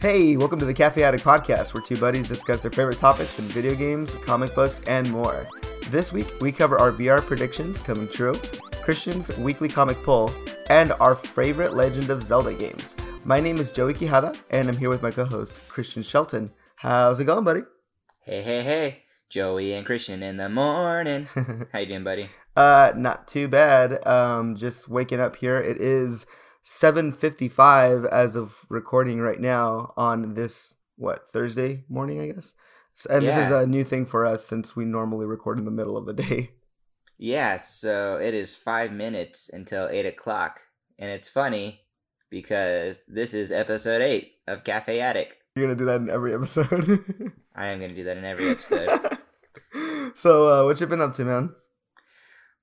Hey, welcome to the Cafe Addict podcast, where two buddies discuss their favorite topics in video games, comic books, and more. This week, we cover our VR predictions coming true, Christian's weekly comic pull, and our favorite Legend of Zelda games. My name is Joey Quijada, and I'm here with my co-host Christian Shelton. How's it going, buddy? Hey, hey, hey. Joey and Christian in the morning. How you doing, buddy? Uh, not too bad. Um, just waking up here. It is 7:55 as of recording right now on this what Thursday morning, I guess. And this is a new thing for us since we normally record in the middle of the day. Yeah, so it is five minutes until eight o'clock. And it's funny because this is episode eight of Cafe Attic. You're gonna do that in every episode. I am going to do that in every episode. so, uh, what you been up to, man?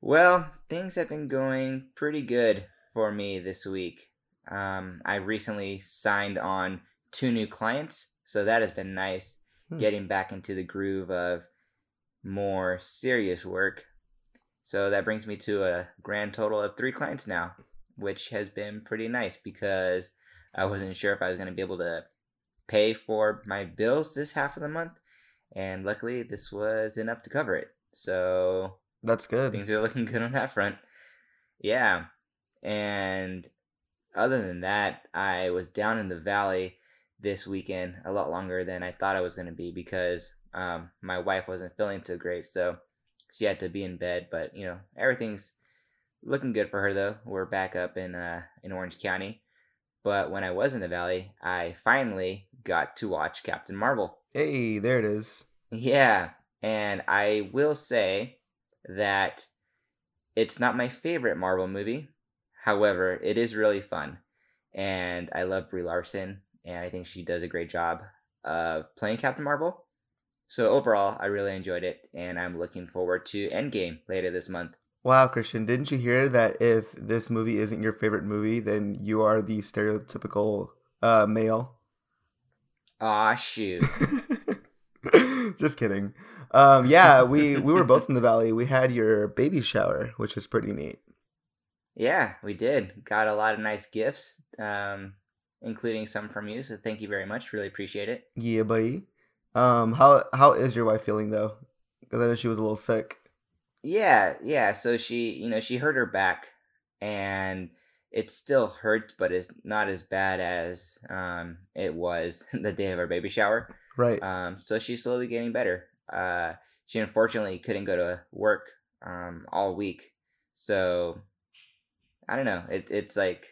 well, things have been going pretty good for me this week. Um, I recently signed on two new clients, so that has been nice. Hmm. Getting back into the groove of more serious work. So that brings me to a grand total of three clients now, which has been pretty nice because I wasn't sure if I was going to be able to pay for my bills this half of the month. And luckily, this was enough to cover it. So That's good. things are looking good on that front. Yeah. And other than that, I was down in the valley this weekend a lot longer than I thought I was going to be because um, my wife wasn't feeling too great. So she had to be in bed. But, you know, everything's looking good for her, though. We're back up in, uh, in Orange County. But when I was in the valley, I finally got to watch Captain Marvel. Hey, there it is. Yeah, and I will say that it's not my favorite Marvel movie. However, it is really fun, and I love Brie Larson, and I think she does a great job of playing Captain Marvel. So overall, I really enjoyed it, and I'm looking forward to Endgame later this month. Wow, Christian, didn't you hear that if this movie isn't your favorite movie, then you are the stereotypical uh, male? Aw, shoot. Just kidding. Um, yeah, we we were both in the valley. We had your baby shower, which was pretty neat. Yeah, we did. Got a lot of nice gifts, um, including some from you. So thank you very much. Really appreciate it. Yeah, buddy. Um, how how is your wife feeling though? Because I know she was a little sick. Yeah, yeah. So she, you know, she hurt her back, and it still hurts, but it's not as bad as um it was the day of our baby shower. Right. Um, so she's slowly getting better. Uh, she unfortunately couldn't go to work um all week, so I don't know. It it's like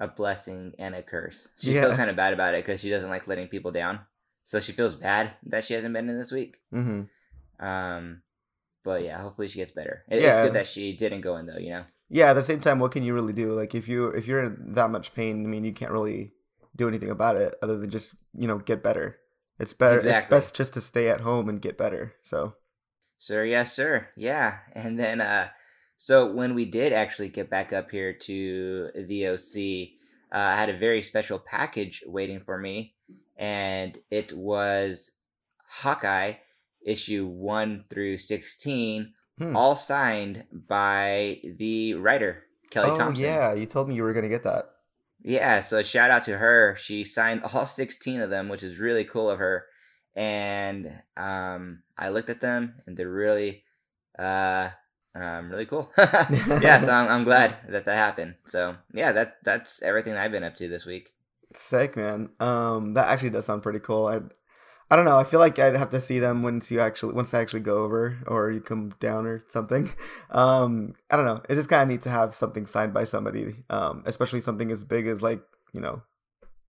a blessing and a curse. She Yeah. feels kind of bad about it because she doesn't like letting people down. So she feels bad that she hasn't been in this week. mm-hmm. Um, but yeah, hopefully she gets better. It, It's good that she didn't go in though, you know. Yeah. At the same time, what can you really do? Like, if you if you're in that much pain, I mean, you can't really do anything about it other than just you know get better. It's better. Exactly. It's best just to stay at home and get better. So. Sir, yes, sir. Yeah, and then uh, so when we did actually get back up here to the OC, uh, I had a very special package waiting for me, and it was Hawkeye issue one through sixteen, Hmm. all signed by the writer Kelly oh Thompson. yeah, you told me you were gonna get that. Yeah, so shout out to her. She signed all 16 of them, which is really cool of her. And um, I looked at them, and they're really, uh, um, really cool. yeah, so I'm, I'm glad that that happened. So yeah, that that's everything I've been up to this week. Sick man. Um, that actually does sound pretty cool. I, I don't know. I feel like I'd have to see them once you actually once I actually go over or you come down or something. Um, I don't know. It just kind of neat to have something signed by somebody. Um, especially something as big as like you know,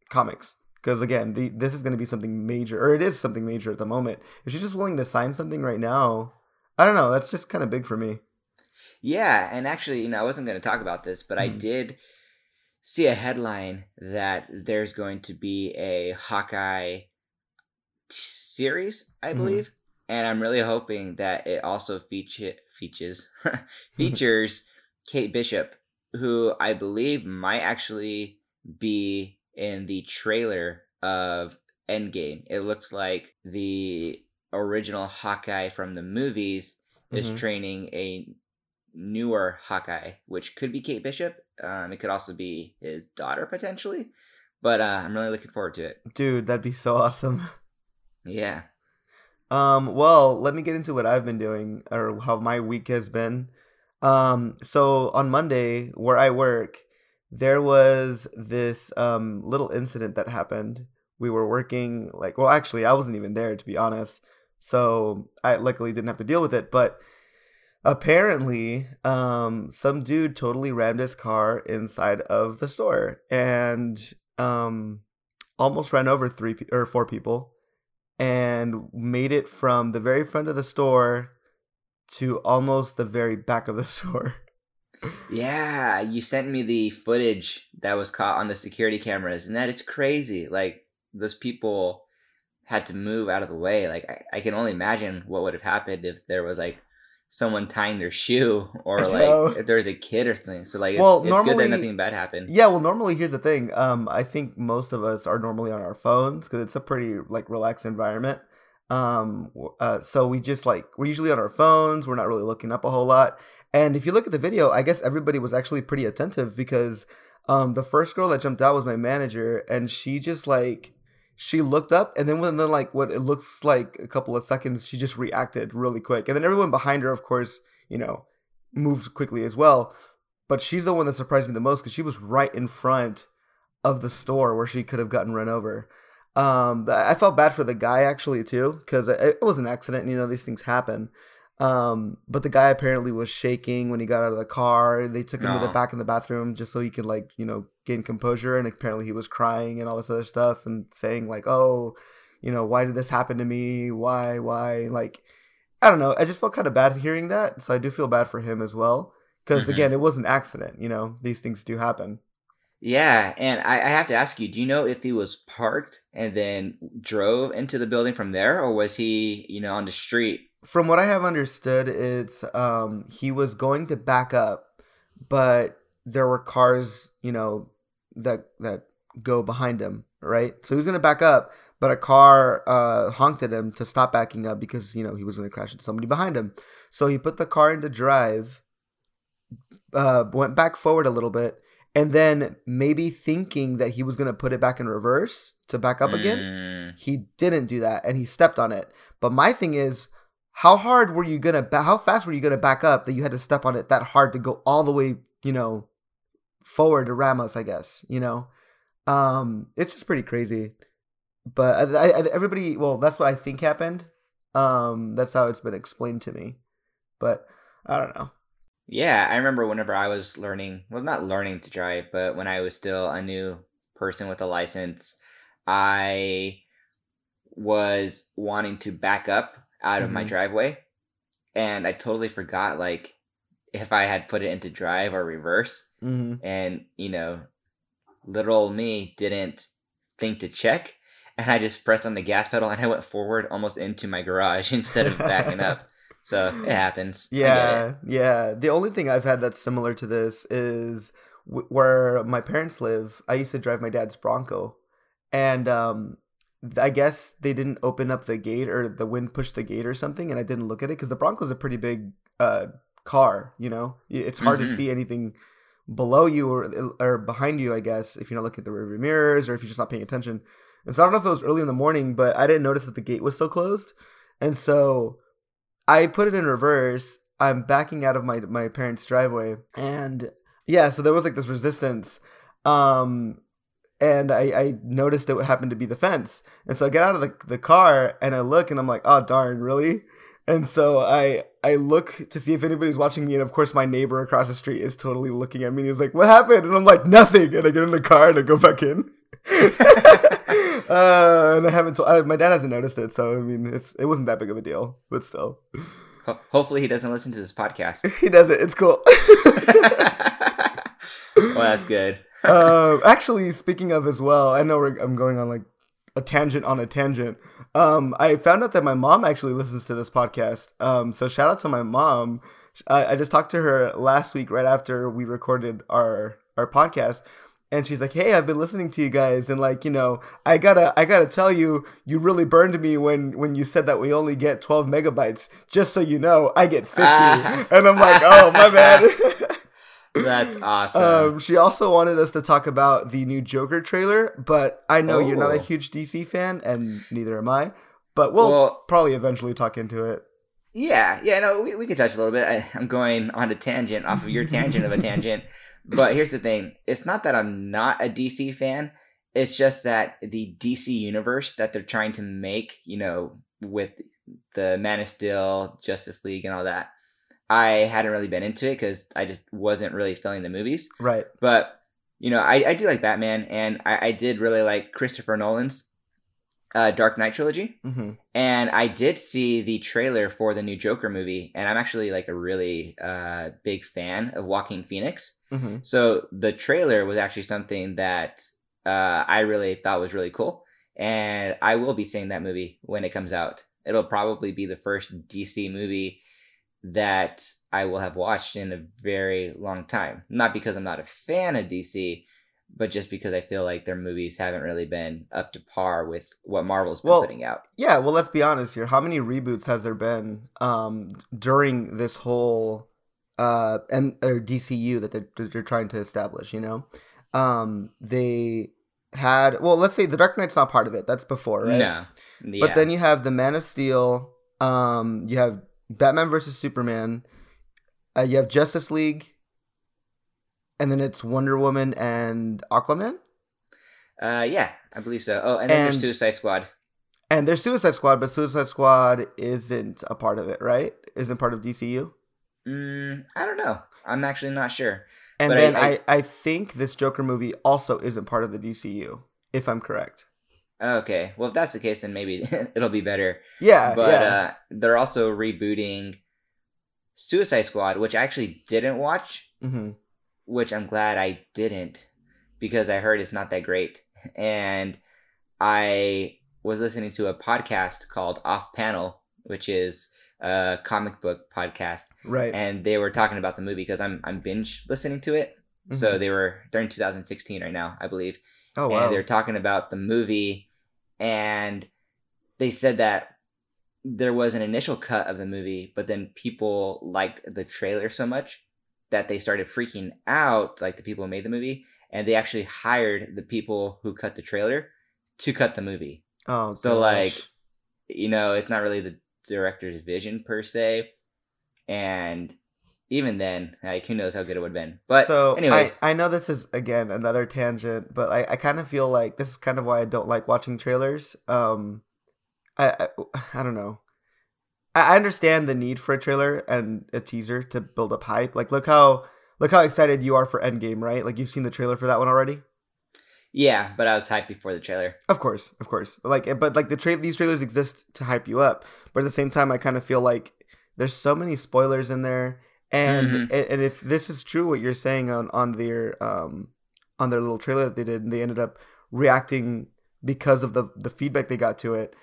comics. Because again, the, this is going to be something major, or it is something major at the moment. If she's just willing to sign something right now, I don't know. That's just kind of big for me. Yeah, and actually, you know, I wasn't going to talk about this, but I Hmm. did see a headline that there's going to be a Hawkeye t- series, I Mhm. believe, and I'm really hoping that it also feature features features Kate Bishop, who I believe might actually be in the trailer of Endgame. It looks like the original Hawkeye from the movies is Mhm. training a newer Hawkeye, which could be Kate Bishop. Um, it could also be his daughter potentially, But uh, I'm really looking forward to it. Dude, that'd be so awesome. Yeah. Um, well, let me get into what I've been doing or how my week has been. Um, so on Monday, where I work, there was this um little incident that happened. We were working like well, actually, I wasn't even there to be honest. So I luckily didn't have to deal with it, but apparently um some dude totally rammed his car inside of the store and um almost ran over three pe- or four people and made it from the very front of the store to almost the very back of the store. Yeah, you sent me the footage that was caught on the security cameras, and that is crazy. Like those people had to move out of the way. Like I, I can only imagine what would have happened if there was like someone tying their shoe or like if there's a kid or something. So like it's, Well, it's good that nothing bad happened. Yeah, well, normally here's the thing. Um, I think most of us are normally on our phones because it's a pretty like relaxed environment. Um, uh, so we just like we're usually on our phones. We're not really looking up a whole lot. And if you look at the video, I guess everybody was actually pretty attentive because um, the first girl that jumped out was my manager, and she just like she looked up, and then within like what it looks like a couple of seconds, she just reacted really quick, and then everyone behind her, of course, you know, moved quickly as well. But she's the one that surprised me the most because she was right in front of the store where she could have gotten run over. Um, I felt bad for the guy actually too because it, it was an accident. And, you know, these things happen. Um, but the guy apparently was shaking when he got out of the car. They took him to the back in the bathroom just so he could like you know gain composure. And apparently he was crying and all this other stuff and saying like, "Oh, you know, why did this happen to me? Why, why?" Like, I don't know. I just felt kind of bad hearing that. So I do feel bad for him as well because Mhm. again, it was an accident. You know, these things do happen. Yeah, and I, I have to ask you, do you know if he was parked and then drove into the building from there, or was he, you know, on the street? from what I have understood, it's um he was going to back up, but there were cars, you know, that that go behind him, right? So he was gonna back up, but a car uh honked at him to stop backing up because you know he was gonna crash into somebody behind him. So he put the car into drive, uh, went back forward a little bit, and then maybe thinking that he was gonna put it back in reverse to back up again Mm, he didn't do that and he stepped on it but my thing is how hard were you gonna ba- how fast were you gonna back up that you had to step on it that hard to go all the way you know forward to ramos i guess you know? Um it's just pretty crazy. But I, I, everybody well that's what i think happened. Um that's how it's been explained to me. But i don't know. Yeah, I remember whenever I was learning, well, not learning to drive, but when I was still a new person with a license, I was wanting to back up out of my Mhm. driveway, and I totally forgot, like, if I had put it into drive or reverse, hmm and, you know, little old me didn't think to check, and I just pressed on the gas pedal and I went forward almost into my garage instead of backing up. So it happens. Get it. Yeah, yeah. The only thing I've had that's similar to this is w- where my parents live. I used to drive my dad's Bronco, and um, I guess they didn't open up the gate or the wind pushed the gate or something, and I didn't look at it because the Bronco's a pretty big uh, car. You know, it's hard Mhm. to see anything below you or or behind you. I guess if you're not looking at the rearview mirrors or if you're just not paying attention. And so I don't know if it was early in the morning, but I didn't notice that the gate was still closed, and so I put it in reverse. I'm backing out of my my parents' driveway, and yeah, so there was like this resistance, um, and I, I noticed it happened to be the fence, and so I get out of the the car and I look and I'm like, oh darn, really? And so I I look to see if anybody's watching me, and of course my neighbor across the street is totally looking at me. and He's like, "What happened?" And I'm like, "Nothing." And I get in the car and I go back in. uh, and I haven't told. I, my dad hasn't noticed it, so I mean, it's it wasn't that big of a deal, but still, Ho- hopefully he doesn't listen to this podcast. he does it. It's cool. well, that's good. uh, actually, speaking of as well, I know we're, I'm going on like a tangent on a tangent. Um, I found out that my mom actually listens to this podcast. Um, so shout out to my mom. I, I just talked to her last week, right after we recorded our our podcast, and she's like, "Hey, I've been listening to you guys, and like, you know, I gotta I gotta tell you, you really burned me when when you said that we only get 12 megabytes. Just so you know, I get 50." Ah. and I'm like, "Oh, my bad." That's awesome. Um, she also wanted us to talk about the new Joker trailer, but I know you're not a Oh. huge DC fan, and neither am I. But we'll Well- probably eventually talk into it. Yeah, yeah, no, we, we could touch a little bit. I, I'm going on a tangent off of your tangent of a tangent. But here's the thing it's not that I'm not a DC fan, it's just that the DC universe that they're trying to make, you know, with the Man of Steel, Justice League, and all that, I hadn't really been into it because I just wasn't really feeling the movies. Right. But, you know, I, I do like Batman, and I, I did really like Christopher Nolan's uh, Dark Knight trilogy. hmm And I did see the trailer for the new Joker movie, and I'm actually like a really uh, big fan of Joaquin Phoenix. hmm So the trailer was actually something that uh, I really thought was really cool, and I will be seeing that movie when it comes out. It'll probably be the first DC movie that I will have watched in a very long time. Not because I'm not a fan of DC, but just because I feel like their movies haven't really been up to par with what Marvel's been Well, putting out. Yeah. Well, let's be honest here. How many reboots has there been um, during this whole uh, M- or DCU that they're, they're trying to establish? You know, um, they had. Well, let's say the Dark Knight's not part of it. That's before, right? No. Yeah. But then you have the Man of Steel. Um, you have Batman versus Superman. Uh, you have Justice League, and then it's Wonder Woman and Aquaman. uh, yeah, I believe so. Oh, and then And- there's Suicide Squad. And there's Suicide Squad, but Suicide Squad isn't a part of it, right? Isn't part of DCU. Mm, I don't know. I'm actually not sure. And But I- then I- I, I, think this Joker movie also isn't part of the DCU, if I'm correct. Okay, well if that's the case, then maybe it'll be better. Yeah, but yeah. uh, they're also rebooting Suicide Squad, which I actually didn't watch, hmm which I'm glad I didn't because I heard it's not that great. And I was listening to a podcast called Off Panel, which is a comic book podcast, Right. and they were talking about the movie because I'm I'm binge listening to it. So Mhm. they were they're in 2016 right now, I believe. oh and wow. they're talking about the movie and they said that there was an initial cut of the movie but then people liked the trailer so much that they started freaking out like the people who made the movie and they actually hired the people who cut the trailer to cut the movie Oh, so, gosh. like, you know it's not really the director's vision per se and even then like who knows how good it would have been but so anyways I, I know this is again another tangent, but I, I kind of feel like this is kind of why I don't like watching trailers. Um, I I, I don't know. I I understand the need for a trailer and a teaser to build up hype. Like, look how look how excited you are for Endgame, right? Like, you've seen the trailer for that one already. yeah but i was hyped before the trailer Of course, of course. Like, eh, but like the tra- these trailers exist to hype you up, but at the same time, I kind of feel like there's so many spoilers in there, and Mhm. and, and if this is true, what you're saying on on their um on their little trailer that they did, and they ended up reacting because of the the feedback they got to it,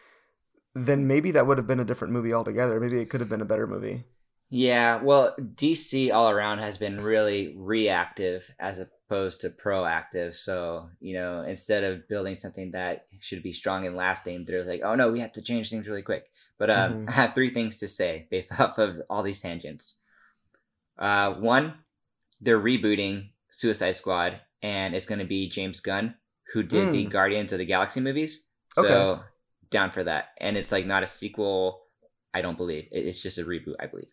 then maybe that would have been a different movie altogether. Maybe it could have been a better movie. Yeah, well, DC all around has been really reactive as opposed to proactive. So, you know, instead of building something that should be strong and lasting, they're like, oh no, we have to change things really quick. But um, Mhm. I have three things to say based off of all these tangents. Uh, one, they're rebooting Suicide Squad, and it's going to be James Gunn, who did the Mm. Guardians of the Galaxy movies. So, Okay. down for that. And it's like not a sequel, I don't believe. It's just a reboot, I believe.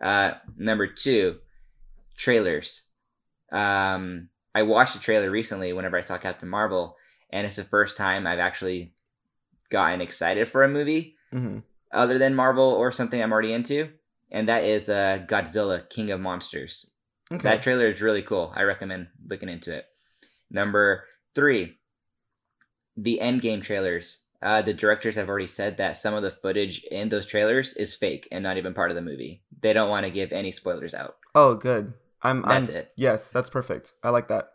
Uh, number two, trailers. Um, I watched a trailer recently whenever I saw Captain Marvel, and it's the first time I've actually gotten excited for a movie hmm other than Marvel or something I'm already into, and that is uh, Godzilla King of Monsters. Okay. That trailer is really cool. I recommend looking into it. Number three, the Endgame trailers. Uh, the directors have already said that some of the footage in those trailers is fake and not even part of the movie. They don't want to give any spoilers out. oh, good. I'm. That's I'm, it. Yes, that's perfect. I like that.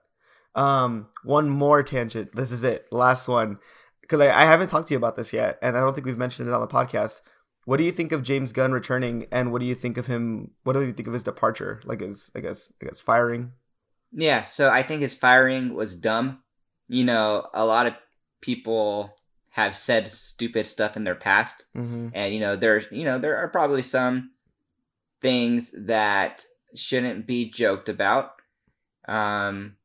Um, one more tangent. This is it. Last one. Because I, I haven't talked to you about this yet, and I don't think we've mentioned it on the podcast. What do you think of James Gunn returning, and what do you think of him? What do you think of his departure? Like his, I guess, I guess firing. Yeah, so I think his firing was dumb. You know, a lot of people have said stupid stuff in their past, Mm-hmm. and you know, there's you know, there are probably some things that shouldn't be joked about. Um,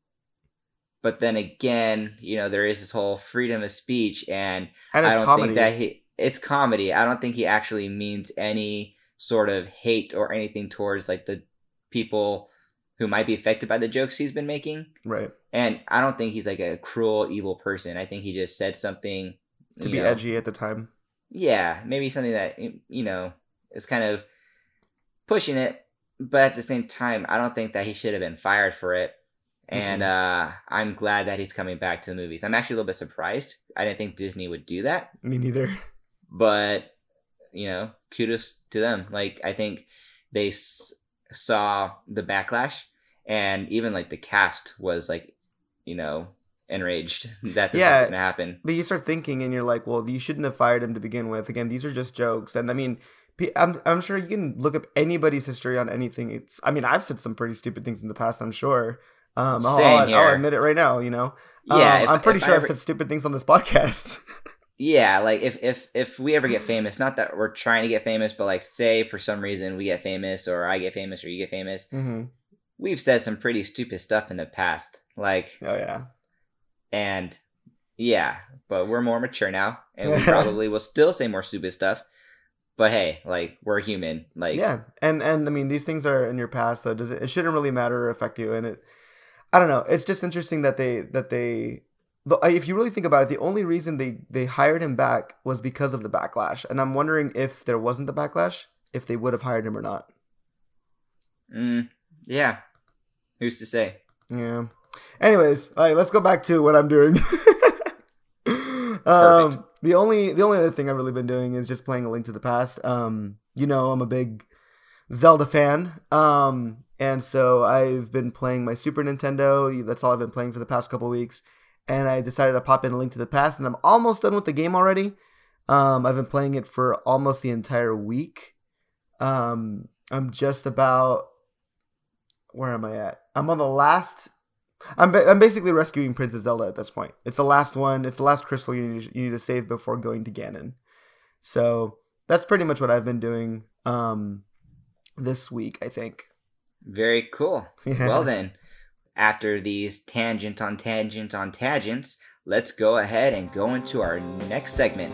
but then again, you know, there is this whole freedom of speech, and, And I don't comedy. think that he it's comedy. I don't think he actually means any sort of hate or anything towards like the people who might be affected by the jokes he's been making. right. And I don't think he's like a cruel, evil person. I think he just said something To be know, edgy at the time. Yeah, maybe something that you know is kind of pushing it, but at the same time, I don't think that he should have been fired for it. And uh, I'm glad that he's coming back to the movies. I'm actually a little bit surprised. I didn't think Disney would do that, Me neither. But you know, kudos to them. Like I think they s- saw the backlash, and even like the cast was like, you know, enraged that this Yeah. was to happen. But you start thinking, and you're like, well, you shouldn't have fired him to begin with. Again, these are just jokes, and I mean, I'm I'm sure you can look up anybody's history on anything. It's I mean, I've said some pretty stupid things in the past. I'm sure. Um, I'll, Same I'll, here. I'll admit it right now. You know. Yeah, Um, if- I'm pretty sure ever- I've said stupid things on this podcast. Yeah, like if if if we ever get famous, not that we're trying to get famous, but like say for some reason we get famous or I get famous or you get famous, hmm we've said some pretty stupid stuff in the past. Like Oh yeah. and yeah, but we're more mature now and we probably will still say more stupid stuff. But hey, like we're human. Like yeah and and i mean these things are in your past so does it, it shouldn't really matter or affect you and it i don't know it's just interesting that they that they the, if you really think about it the only reason they they hired him back was because of the backlash and i'm wondering if there wasn't the backlash if they would have hired him or not. Mm, yeah. Who's to say? yeah. Anyways all right let's go back to what i'm doing. Um the only the only other thing i've really been doing is just playing a link to the past. Um you know i'm a big zelda fan. Um and so i've been playing my super nintendo. That's all i've been playing for the past couple weeks and i decided to pop in a link to the past and i'm almost done with the game already um i've been playing it for almost the entire week um i'm just about where am i at i'm on the last I'm, ba- I'm basically rescuing Princess Zelda at this point. It's the last one. It's the last crystal you need, you need to save before going to Ganon. So that's pretty much what I've been doing um, this week, I think. Very cool. Yeah. Well then, after these tangents on tangents on tangents, let's go ahead and go into our next segment.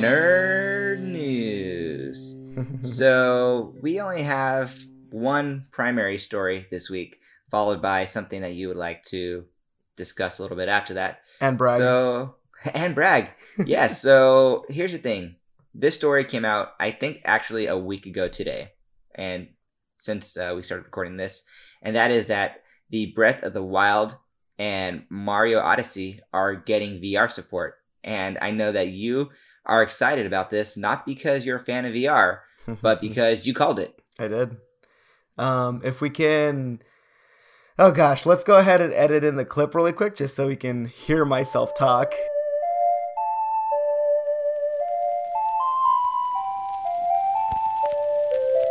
Nerd news. So we only have one primary story this week, followed by something that you would like to discuss a little bit after that. and brag. So and brag. yeah, so here's the thing. This story came out, I think, actually a week ago today, and since uh, we started recording this, and that is that the Breath of the Wild and Mario Odyssey are getting VR support, and I know that you are excited about this, not because you're a fan of VR, but because you called it. I did. Um, if we can. Oh gosh, let's go ahead and edit in the clip really quick just so we can hear myself talk.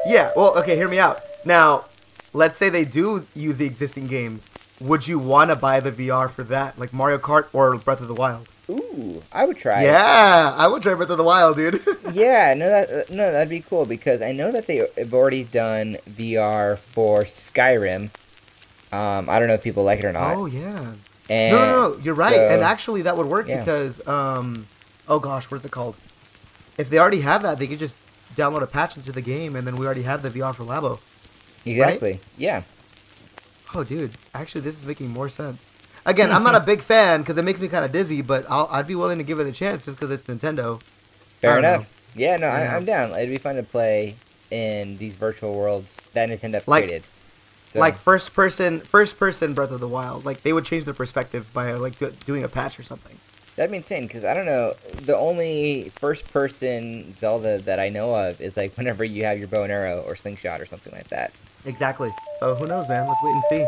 Yeah, well, okay, hear me out. Now, let's say they do use the existing games. Would you want to buy the VR for that? Like Mario Kart or Breath of the Wild? Ooh, I would try. Yeah, I would try Breath of the Wild, dude. Yeah, no, that no, that'd be cool because I know that they have already done VR for Skyrim. Um, I don't know if people like it or not. oh, yeah. and No, no, no, you're right. so- and actually, that would work yeah. because, um, oh gosh, what's it called? If they already have that, they could just download a patch into the game, and then we already have the VR for Labo. exactly, yeah, Oh, dude, actually, this is making more sense. Again, I'm not a big fan because it makes me kind of dizzy, but I'll, I'd be willing to give it a chance just because it's Nintendo. fair enough. know. Yeah, no, I. I'm down. It'd be fun to play in these virtual worlds that Nintendo Like- created. So- Like first person, first person Breath of the Wild. Like they would change their perspective by like doing a patch or something. That'd be insane because I don't know. The only first-person Zelda that I know of is like whenever you have your bow and arrow or slingshot or something like that. Exactly. So who knows, man? Let's wait and see.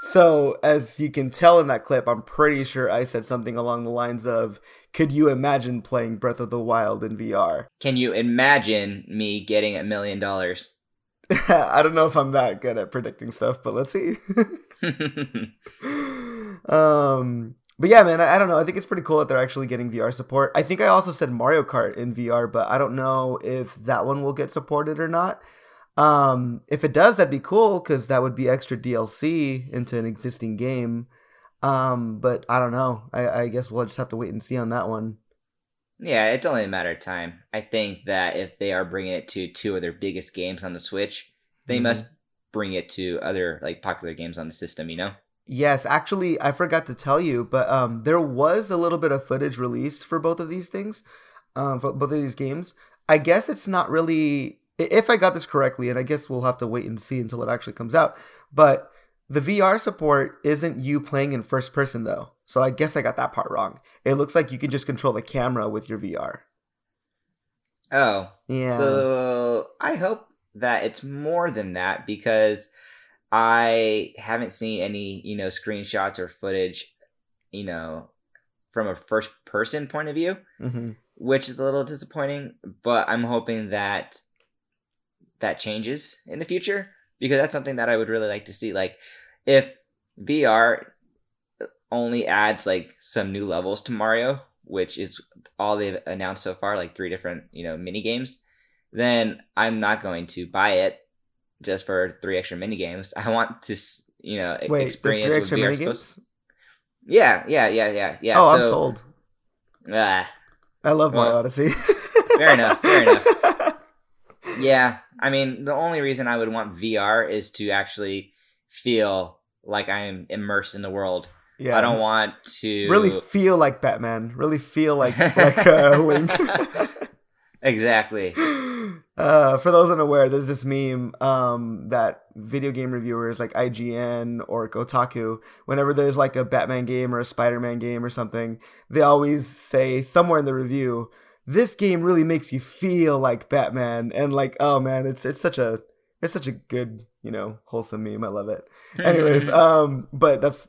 So, as you can tell in that clip, I'm pretty sure I said something along the lines of, Could you imagine playing Breath of the Wild in VR? Can you imagine me getting a million dollars? I don't know if I'm that good at predicting stuff, but let's see. um, but yeah, man, I, I, don't know. I think it's pretty cool that they're actually getting VR support. I think I also said Mario Kart in VR, but I don't know if that one will get supported or not. Um, if it does, that'd be cool because that would be extra DLC into an existing game. Um, but I don't know. I, I guess we'll just have to wait and see on that one. Yeah, it's only a matter of time. I think that if they are bringing it to two of their biggest games on the Switch, they mm-hmm. must bring it to other like popular games on the system. You know. Yes, actually, I forgot to tell you, but um, there was a little bit of footage released for both of these things, um, for both of these games. I guess it's not really, if I got this correctly, and I guess we'll have to wait and see until it actually comes out. But the VR support isn't you playing in first person though, so I guess I got that part wrong. It looks like you can just control the camera with your VR. Oh, yeah. So I hope that it's more than that because I haven't seen any, you know, screenshots or footage, you know, from a first person point of view, mm-hmm. which is a little disappointing. But I'm hoping that that changes in the future because that's something that I would really like to see. Like, if VR only adds like some new levels to Mario, which is all they've announced so far, like three different, you know, mini games, then I'm not going to buy it just for three extra mini games. I want to, you know, Wait, experience three extra mini games. Yeah, yeah, yeah, yeah, yeah. Oh, so, I'm sold. Ah, I love well, Mario Odyssey. fair enough. Fair enough. Yeah, I mean, the only reason I would want VR is to actually feel like I am immersed in the world. Yeah, I don't want to really feel like Batman. Really feel like like uh, Link. exactly. Uh, for those unaware, there's this meme um, that video game reviewers like IGN or Kotaku, whenever there's like a Batman game or a Spider-Man game or something, they always say somewhere in the review, "This game really makes you feel like Batman," and like, oh man, it's it's such a it's such a good you know wholesome meme. I love it. Anyways, um, but that's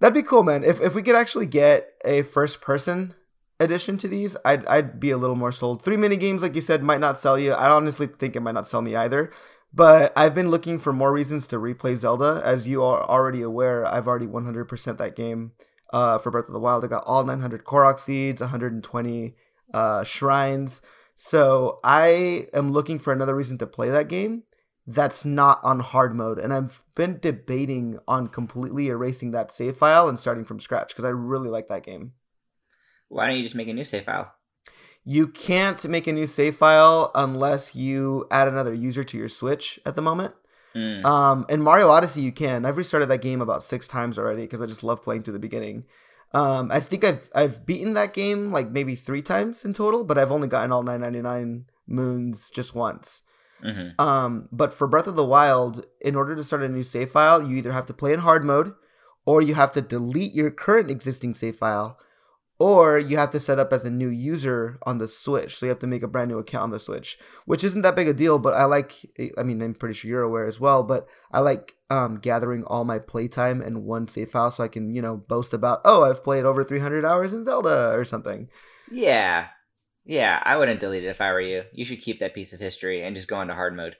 that'd be cool, man. If if we could actually get a first person addition to these, I'd I'd be a little more sold. Three mini games, like you said, might not sell you. I honestly think it might not sell me either. But I've been looking for more reasons to replay Zelda. As you are already aware, I've already 100% that game uh, for Breath of the Wild. I got all 900 Korok seeds, 120 uh, shrines. So I am looking for another reason to play that game that's not on hard mode. And I've been debating on completely erasing that save file and starting from scratch because I really like that game. Why don't you just make a new save file? You can't make a new save file unless you add another user to your Switch at the moment. Mm. Um, in Mario Odyssey, you can. I've restarted that game about six times already because I just love playing through the beginning. Um, I think I've I've beaten that game like maybe three times in total, but I've only gotten all 999 moons just once. Mm-hmm. Um, but for Breath of the Wild, in order to start a new save file, you either have to play in hard mode, or you have to delete your current existing save file or you have to set up as a new user on the Switch. So you have to make a brand new account on the Switch, which isn't that big a deal. But I like, I mean, I'm pretty sure you're aware as well. But I like um, gathering all my playtime in one save file, so I can, you know, boast about, oh, I've played over 300 hours in Zelda or something. Yeah, yeah. I wouldn't delete it if I were you. You should keep that piece of history and just go into hard mode.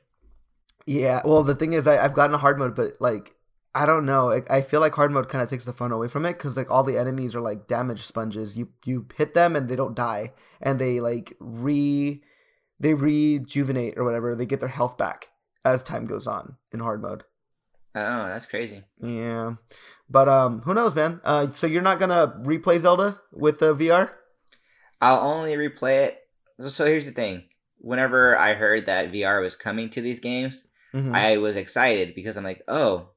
Yeah. Well, the thing is, I, I've gotten a hard mode, but like I don't know. I feel like hard mode kind of takes the fun away from it because like all the enemies are like damage sponges. You you hit them and they don't die, and they like re they rejuvenate or whatever. They get their health back as time goes on in hard mode. Oh, that's crazy. Yeah, but um, who knows, man? Uh, so you're not gonna replay Zelda with the VR? I'll only replay it. So here's the thing: whenever I heard that VR was coming to these games, mm-hmm. I was excited because I'm like, oh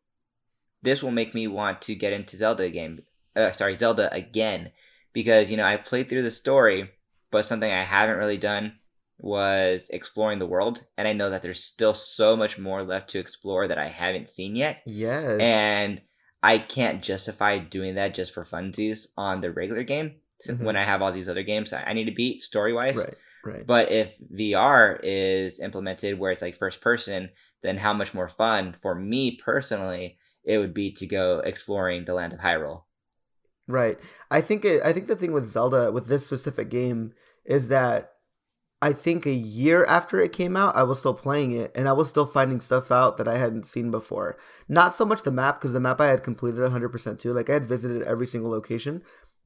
this will make me want to get into Zelda game. Uh, sorry, Zelda again, because you know I played through the story, but something I haven't really done was exploring the world, and I know that there's still so much more left to explore that I haven't seen yet. Yes, and I can't justify doing that just for funsies on the regular game mm-hmm. when I have all these other games I need to beat story wise. Right. Right. But if VR is implemented where it's like first person, then how much more fun for me personally it would be to go exploring the land of Hyrule. Right. I think it, I think the thing with Zelda with this specific game is that I think a year after it came out, I was still playing it and I was still finding stuff out that I hadn't seen before. Not so much the map, because the map I had completed 100% too. Like I had visited every single location,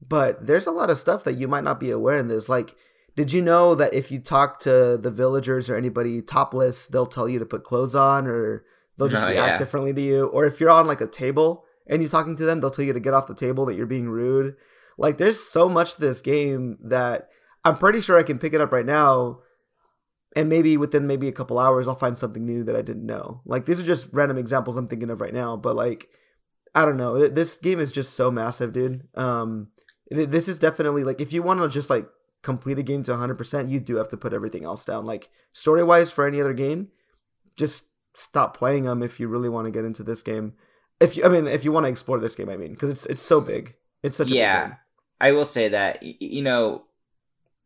but there's a lot of stuff that you might not be aware in this. Like, did you know that if you talk to the villagers or anybody topless, they'll tell you to put clothes on or they'll just Oh, react yeah. differently to you? Or if you're on like a table and you're talking to them, they'll tell you to get off the table, that you're being rude. Like, there's so much to this game that I'm pretty sure I can pick it up right now, and maybe within maybe a couple hours I'll find something new that I didn't know. Like these are just random examples I'm thinking of right now, but like I don't know. This game is just so massive, dude. Um, this is definitely like if you want to just like complete a game to 100%, you do have to put everything else down. Like story wise, for any other game, just stop playing them if you really want to get into this game. If you, I mean, if you want to explore this game, I mean, because it's it's so big. It's such a yeah, big game. I will say that you know,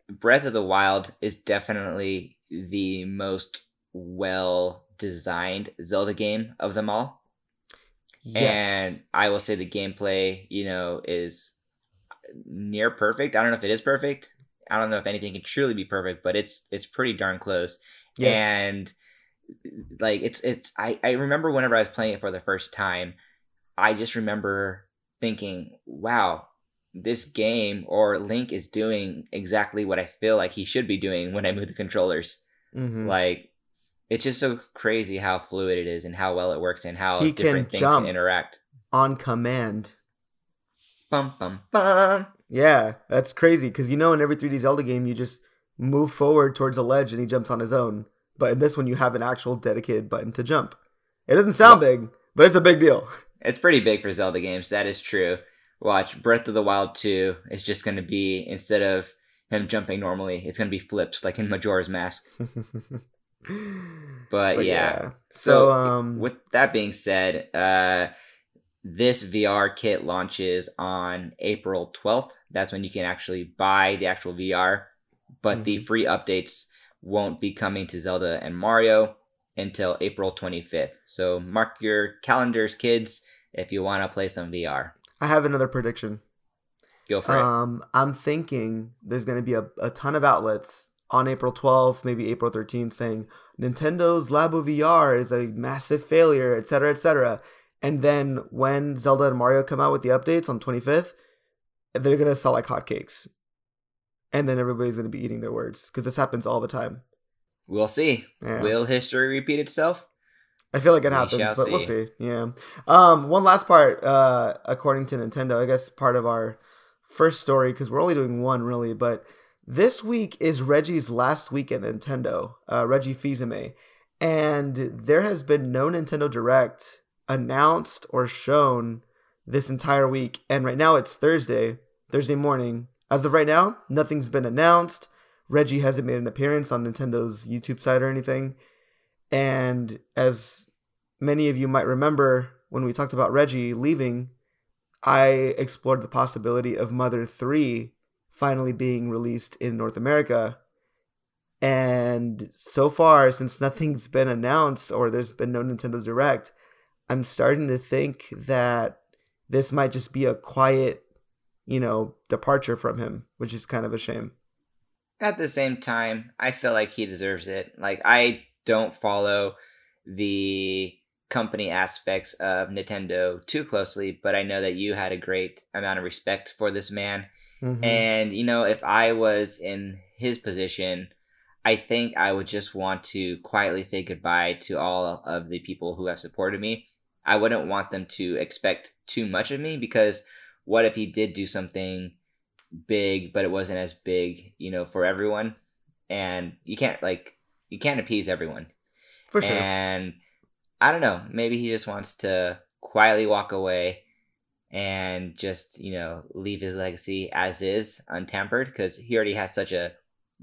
Breath of the Wild is definitely the most well designed Zelda game of them all. Yes. And I will say the gameplay, you know, is near perfect. I don't know if it is perfect. I don't know if anything can truly be perfect, but it's it's pretty darn close. yes. And like it's it's I, I remember whenever I was playing it for the first time, I just remember thinking, wow, this game or Link is doing exactly what I feel like he should be doing when I move the controllers. Mhm. Like it's just so crazy how fluid it is and how well it works and how He can different things jump. can interact. on command. Bum bum bum. Yeah, that's crazy because you know in every 3D Zelda game you just move forward towards a ledge and he jumps on his own. But in this one you have an actual dedicated button to jump. It doesn't sound big, but it's a big deal. It's pretty big for Zelda games. That is true. Watch Breath of the Wild 2. is just going to be, instead of him jumping normally, it's going to be flips like in Majora's Mask. But, yeah. So, So, um With that being said, uh, this VR kit launches on April 12th. That's when you can actually buy the actual VR. But the Mhm. free updates won't be coming to Zelda and Mario until April 25th. So mark your calendars, kids, if you want to play some VR. I have another prediction. Go for it. Um I'm thinking there's going to be a, a ton of outlets on April 12th, maybe April 13th saying Nintendo's Labo VR is a massive failure, etc., etc. And then when Zelda and Mario come out with the updates on 25th, they're going to sell like hotcakes. And then everybody's going to be eating their words because this happens all the time. We'll see. Yeah. Will history repeat itself? I feel like it We happens, but we'll see. see. Yeah. Um, one last part, uh, according to Nintendo, I guess part of our first story because we're only doing one really, but this week is Reggie's last week at Nintendo. Uh, Reggie Fils-Aimé, and there has been no Nintendo Direct announced or shown this entire week. And right now it's Thursday, Thursday morning. As of right now, nothing's been announced. Reggie hasn't made an appearance on Nintendo's YouTube site or anything. And as many of you might remember, when we talked about Reggie leaving, I explored the possibility of Mother 3 finally being released in North America. And so far, since nothing's been announced or there's been no Nintendo Direct, I'm starting to think that this might just be a quiet, you know, departure from him, which is kind of a shame. At the same time, I feel like he deserves it. Like I don't follow the company aspects of Nintendo too closely, but I know that you had a great amount of respect for this man. Mhm. And you know, if I was in his position, I think I would just want to quietly say goodbye to all of the people who have supported me. I wouldn't want them to expect too much of me because what if he did do something big but it wasn't as big, you know, for everyone? And you can't like you can't appease everyone. For sure. And I don't know, maybe he just wants to quietly walk away and just, you know, leave his legacy as is, untampered, because he already has such a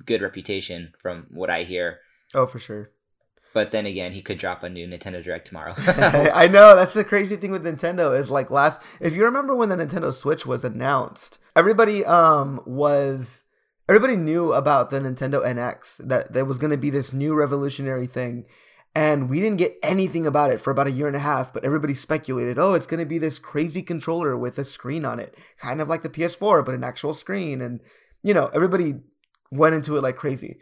good reputation from what I hear. oh, for sure. But then again, he could drop a new Nintendo Direct tomorrow. I know that's the crazy thing with Nintendo is like last if you remember when the Nintendo Switch was announced, everybody um was everybody knew about the Nintendo NX that there was going to be this new revolutionary thing and we didn't get anything about it for about a year and a half but everybody speculated oh it's going to be this crazy controller with a screen on it kind of like the PS4 but an actual screen and you know everybody went into it like crazy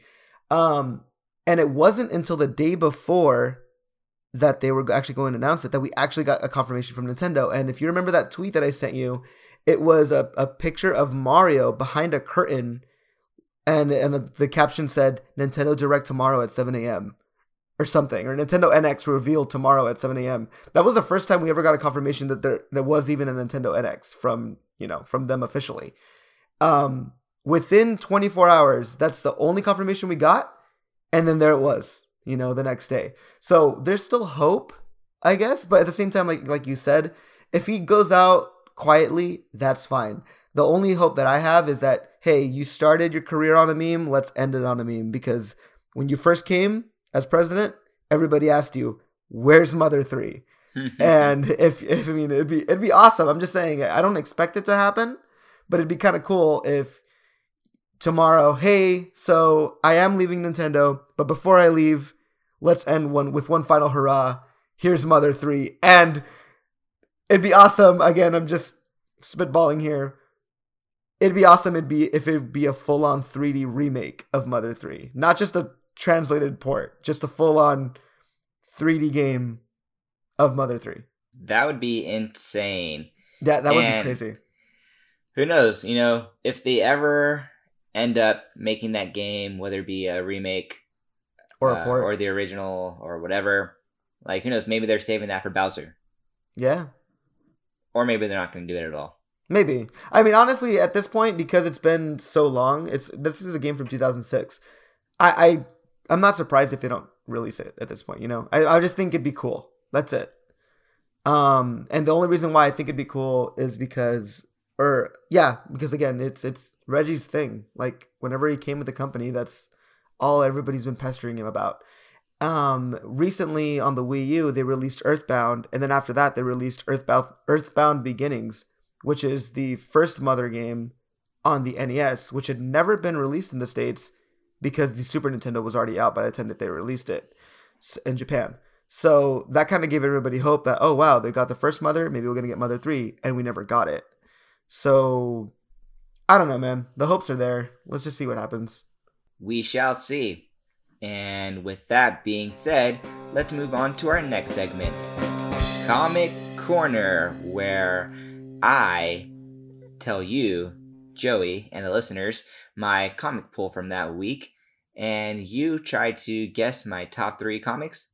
Um, and it wasn't until the day before that they were actually going to announce it that we actually got a confirmation from Nintendo. And if you remember that tweet that I sent you, it was a, a picture of Mario behind a curtain, and and the, the caption said Nintendo Direct tomorrow at 7 a.m. or something, or Nintendo NX revealed tomorrow at 7 a.m. That was the first time we ever got a confirmation that there there was even a Nintendo NX from you know from them officially. Um, within 24 hours, that's the only confirmation we got, and then there it was, you know, the next day. So there's still hope, I guess, but at the same time, like like you said, if he goes out quietly, that's fine. The only hope that I have is that hey, you started your career on a meme, let's end it on a meme because when you first came as president, everybody asked you, "Where's Mother 3?" and if, if I mean it'd be it'd be awesome. I'm just saying I don't expect it to happen, but it'd be kind of cool if tomorrow, hey, so I am leaving Nintendo, but before I leave, let's end one with one final hurrah. Here's Mother 3 and it'd be awesome. Again, I'm just spitballing here. It'd be awesome it'd be if it'd be a full-on 3D remake of Mother 3, not just a translated port, just a full-on 3D game of Mother 3. That would be insane. That that would And- be crazy. Who knows? You know, if they ever end up making that game, whether it be a remake Or uh, a port. or the original or whatever, like who knows? Maybe they're saving that for Bowser, yeah. or maybe they're not going to do it at all. Maybe. I mean, honestly, at this point, because it's been so long, it's this is a game from 2006. I, I I'm not surprised if they don't release it at this point. You know, I, I just think it'd be cool. That's it. Um, and the only reason why I think it'd be cool is because, or yeah, because again, it's it's Reggie's thing. Like whenever he came with the company, that's all everybody's been pestering him about. Um, recently on the Wii U, they released Earthbound, and then after that, they released Earthbound Earthbound Beginnings, which is the first Mother game on the NES, which had never been released in the States because the Super Nintendo was already out by the time that they released it in Japan. So that kind of gave everybody hope that, oh, wow, they got the first Mother, maybe we're to get Mother 3, and we never got it. So I don't know, man. The hopes are there. Let's just see what happens. We shall see. And with that being said, let's move on to our next segment Comic Corner, where I tell you, Joey, and the listeners, my comic pull from that week, and you try to guess my top three comics,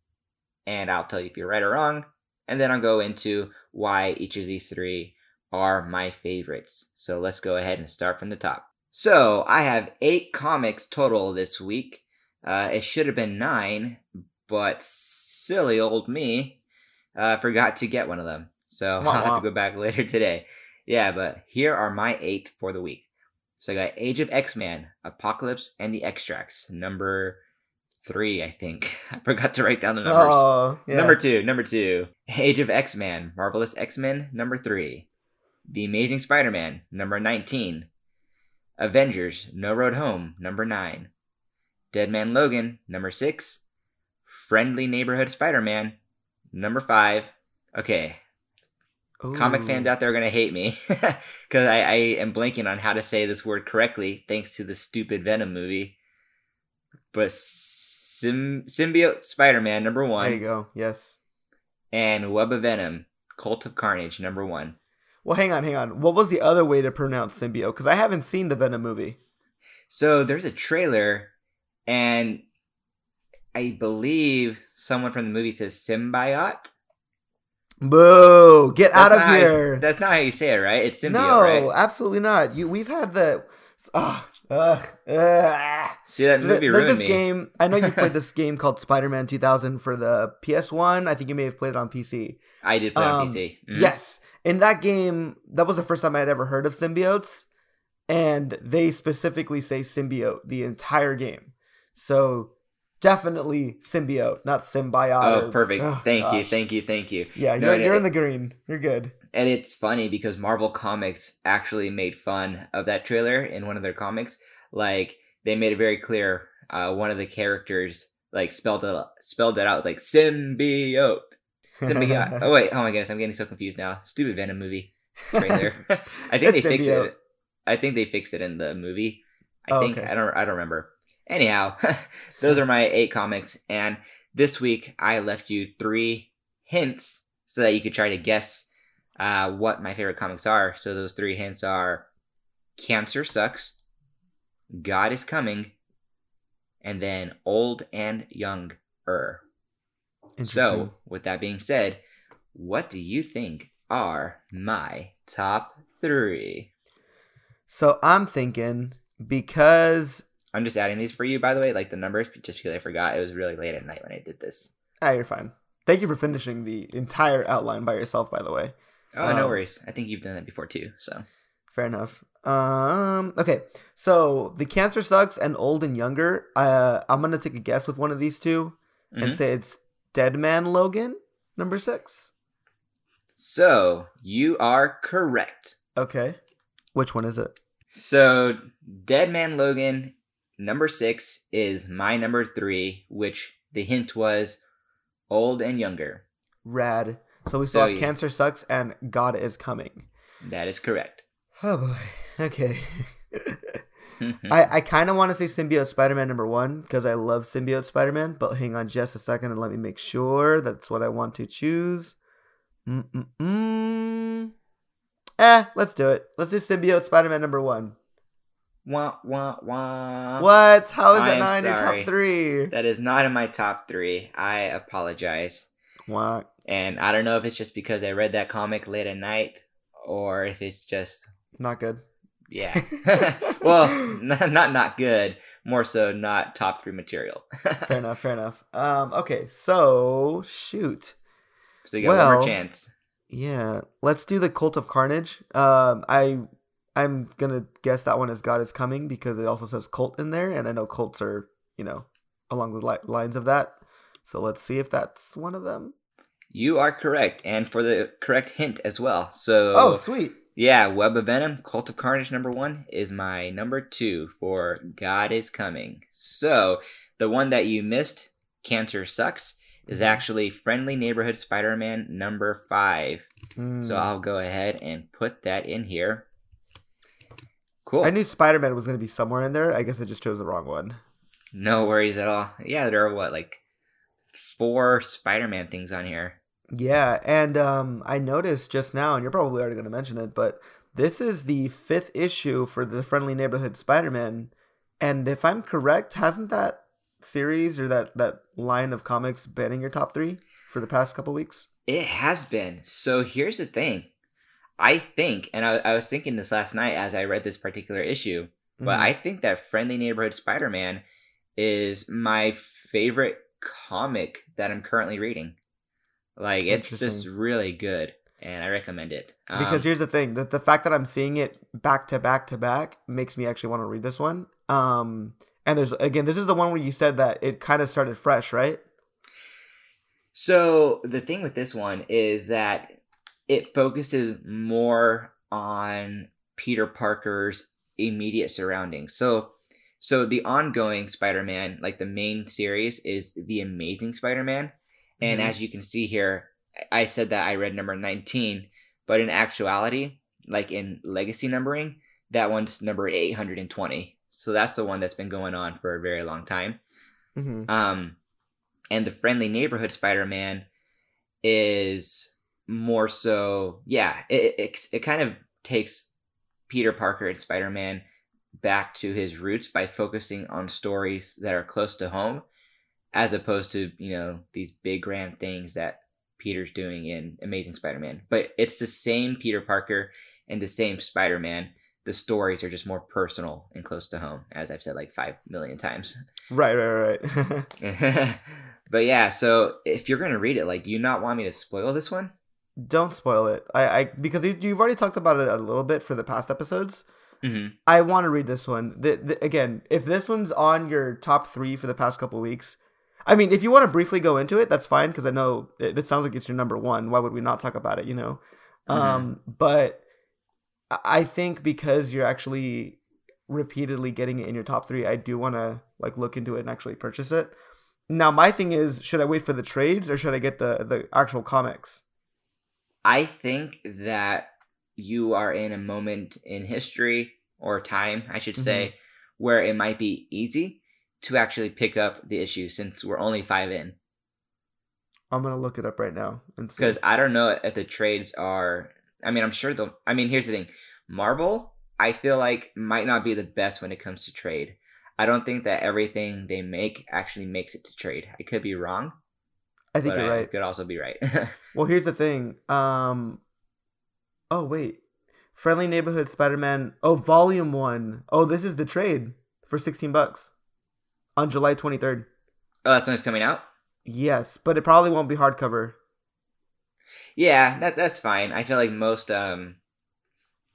and I'll tell you if you're right or wrong, and then I'll go into why each of these three are my favorites. So let's go ahead and start from the top. So I have eight comics total this week. Uh, it should have been nine, but silly old me uh, forgot to get one of them. So Wah, I'll have wah. to go back later today. Yeah, but here are my eight for the week. So I got Age of X Man, Apocalypse, and the X-Tracts. Number three, I think. I forgot to write down the numbers. Oh, yeah. Number two, number two, Age of X Man, Marvelous X Men, number three, The Amazing Spider Man, number 19, Avengers, No Road Home, number nine, Dead Man Logan, number six, Friendly Neighborhood Spider Man, number five. Okay, comic fans out there are going to hate me because I, I am blanking on how to say this word correctly thanks to the stupid Venom movie. But Sim- Symbiote Spider Man, number one There you go. Yes. and Web of Venom, Cult of Carnage, number one. Well, hang on, hang on. What was the other way to pronounce symbiote? Because I haven't seen the Venom movie. So there's a trailer, and I believe someone from the movie says symbiote. Boo! Get out of not how you- here. that's not how you say it, right? It's symbiote, no, right? absolutely not. You, we've had the. Ugh, ugh, ugh. See that movie There's this me. game. I know you played this game called Spider-Man 2000 for the PS1. I think you may have played it on PC. I did play on Um, PC. Mhm. Yes. In that game, that was the first time I had ever heard of symbiotes, and they specifically say symbiote the entire game. So definitely symbiote, not symbiote. Oh, perfect. Ugh, thank you, thank you, thank you. Yeah, No, you're, you're in the green. You're good. And it's funny because Marvel Comics actually made fun of that trailer in one of their comics. Like they made it very clear. Uh, one of the characters like spelled it spelled it out like symbiote. Symbiote. oh wait, oh my goodness, I'm getting so confused now. Stupid Venom movie trailer. I think they fixed symbiote. it. I think they fixed it in the movie. I Oh, think okay. I don't I don't remember. Anyhow, those are my eight comics, and this week I left you three hints so that you could try to guess uh, what my favorite comics are. So those three hints are Cancer Sucks, God is Coming, and then Old and Younger. So, with that being said, what do you think are my top three? So I'm thinking because I'm just adding these for you, by the way, like the numbers, just because I forgot. It was really late at night when I did this. ah, you're fine. Thank you for finishing the entire outline by yourself, by the way. Oh, no Um, worries. I think you've done that before too. So Fair enough. Um. Okay. So the cancer sucks and old and younger. Uh, I'm gonna take a guess with one of these 2 and Mhm. say it's Dead Man Logan number six. so you are correct. Okay. Which one is it? So Dead Man Logan number six is my number three, which the hint was old and younger. Rad. So we still So have you- cancer sucks and God is coming. That is correct. Oh boy. Okay. I, I kind of want to say Symbiote Spider Man number one because I love Symbiote Spider Man, but hang on just a second and let me make sure that's what I want to choose. Mm-mm-mm. Eh, let's do it. Let's do Symbiote Spider Man number one. wah wah wah. What? How is I that not in your top three? That is not in my top three. I apologize. What? And I don't know if it's just because I read that comic late at night or if it's just Not good. Yeah. well, not, not not good. More so, not top three material. Fair enough. Fair enough. Um. Okay. So shoot. so you got one more chance. Yeah, let's do the Cult of Carnage. Um, I I'm gonna guess that one is God is coming because it also says cult in there, and I know cults are you know along the li- lines of that. So let's see if that's one of them. You are correct, and for the correct hint as well. So, Oh, sweet. Yeah, Web of Venom, Cult of Carnage number one is my number two for God is Coming. So, the one that you missed, Cancer Sucks, is Mhm. actually Friendly Neighborhood Spider Man number five. So, Mm. I'll go ahead and put that in here. Cool. I knew Spider Man was gonna be somewhere in there. I guess I just chose the wrong one. No worries at all. Yeah, there are what, like four Spider Man things on here. Yeah, and um, I noticed just now, and you're probably already gonna mention it, but this is the fifth issue for the Friendly Neighborhood Spider Man, and if I'm correct, hasn't that series or that that line of comics been in your top three for the past couple weeks? It has been. So here's the thing. I think, and I, I was thinking this last night as I read this particular issue, but Mhm. I think that Friendly Neighborhood Spider Man is my favorite comic that I'm currently reading. Like, it's just really good, and I recommend it. Um, because here's the thing that the fact that I'm seeing it back to back to back makes me actually want to read this one. Um, and there's again, this is the one where you said that it kind of started fresh, right? So the thing with this one is that it focuses more on Peter Parker's immediate surroundings. So so the ongoing Spider-Man, like the main series is The Amazing Spider-Man. And Mhm. as you can see here, I said that I read number 19, but in actuality, like in legacy numbering, that one's number 820. So that's the one that's been going on for a very long time. Mm-hmm. Um, and the friendly neighborhood Spider-Man is more so, yeah, it, it, it kind of takes Peter Parker and Spider-Man back to his roots by focusing on stories that are close to home, as opposed to you know these big grand things that Peter's doing in Amazing Spider-Man. But it's the same Peter Parker and the same Spider-Man. The stories are just more personal and close to home, as I've said like five million times. Right, right, right. but yeah, so if you're gonna read it, like, do you not want me to spoil this one? Don't spoil it. I, I because you- you've already talked about it a little bit for the past episodes. Mm-hmm. I want to read this one. The, the, again, if this one's on your top three for the past couple weeks, I mean, if you want to briefly go into it, that's fine because I know it, it sounds like it's your number one. Why would we not talk about it? You know, Mhm. um, but I- think because you're actually repeatedly getting it in your top three, I do want to like look into it and actually purchase it. Now, my thing is, should I wait for the trades or should I get the the actual comics? I think that you are in a moment in history or time, I should say, where it might be easy to actually pick up the issue since we're only five in. I'm gonna look it up right now. Because I don't know if the trades are. I mean, I'm sure the. I mean, here's the thing Marvel, I feel like, might not be the best when it comes to trade. I don't think that everything they make actually makes it to trade. I could be wrong. I think you're I right. could also be right. Well, here's the thing. Um, oh wait, Friendly Neighborhood Spider-Man. Oh, Volume One. Oh, this is the trade for 16 bucks on July 23rd. oh, that's when it's coming out? Yes, but it probably won't be hardcover. Yeah, that that's fine. I feel like most um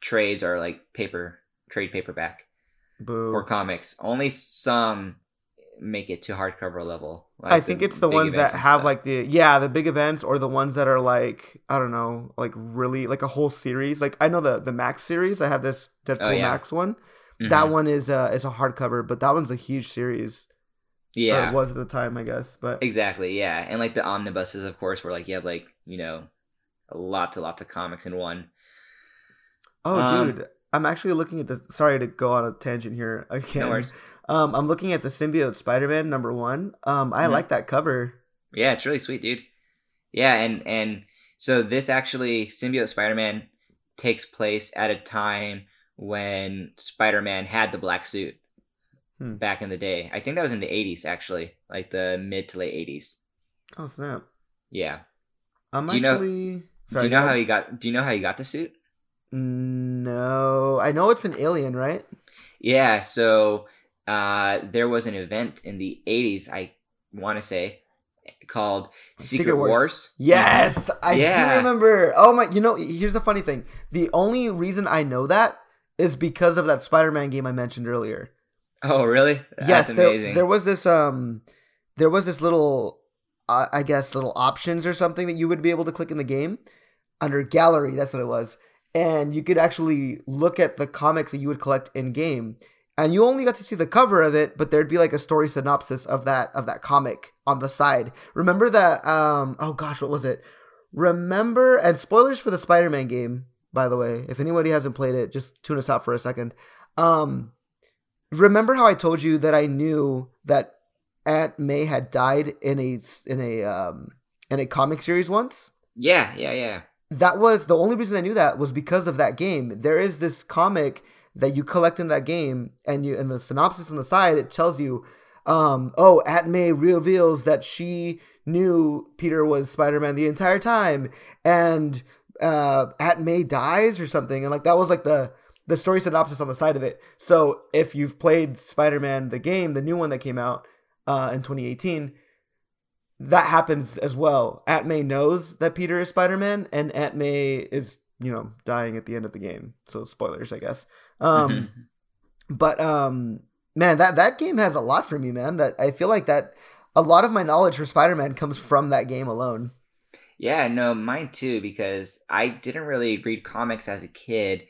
trades are like paper trade paperback Boo. for comics. Only some make it to hardcover level. I like think it's the ones that have stuff. like the yeah the big events or the ones that are like I don't know like really like a whole series. Like I know the the Max series. I have this Deadpool Oh, yeah. Max one. That Mhm. one is uh is a hardcover, but that one's a huge series. Or yeah, it was at the time, I guess. But exactly. Yeah, and like the omnibuses, of course, were like you have like you know lots and lots of comics in one. oh, Um, dude, I'm actually looking at this. Sorry to go on a tangent here again. No worries. Um, I'm looking at the symbiote Spider-Man number one. Um, I Mhm. like that cover. Yeah, it's really sweet, dude. Yeah, and and so this actually symbiote Spider-Man takes place at a time when Spider-Man had the black suit Hmm. back in the day. I think that was in the 80s actually, like the mid to late 80s. Oh snap! Yeah. I'm Do you know- actually. Sorry, do you know how he got do you know how he got the suit? No, I know it's an alien, right? Yeah, so uh there was an event in the 80s, I want to say, called Secret, Wars. Yes, I Yeah. do remember. Oh my! You know, here's the funny thing. The only reason I know that is because of that Spider-Man game I mentioned earlier. Oh, really? yes, there, amazing. there was this um, there was this little, uh, I guess, little options or something that you would be able to click in the game under gallery. That's what it was, and you could actually look at the comics that you would collect in game. And you only got to see the cover of it, but there'd be like a story synopsis of that of that comic on the side. Remember that? Um, oh gosh, what was it? Remember? And spoilers for the Spider-Man game, by the way. If anybody hasn't played it, just tune us out for a second. Um, remember how I told you that I knew that Aunt May had died in a in a um in a comic series once? Yeah, yeah, yeah. That was the only reason I knew that was because of that game. There is this comic that you collect in that game, and you and the synopsis on the side it tells you, um, oh, Aunt May reveals that she knew Peter was Spider Man the entire time, and uh, Aunt May dies or something, and like that was like the the story synopsis on the side of it. So if you've played Spider Man the game, the new one that came out uh, in 2018, that happens as well. Aunt May knows that Peter is Spider Man, and Aunt May is you know dying at the end of the game. So spoilers, I guess. Um, but um, man, that that game has a lot for me, man. That I feel like that a lot of my knowledge for Spider Man comes from that game alone. Yeah, no, mine too, because I didn't really read comics as a kid,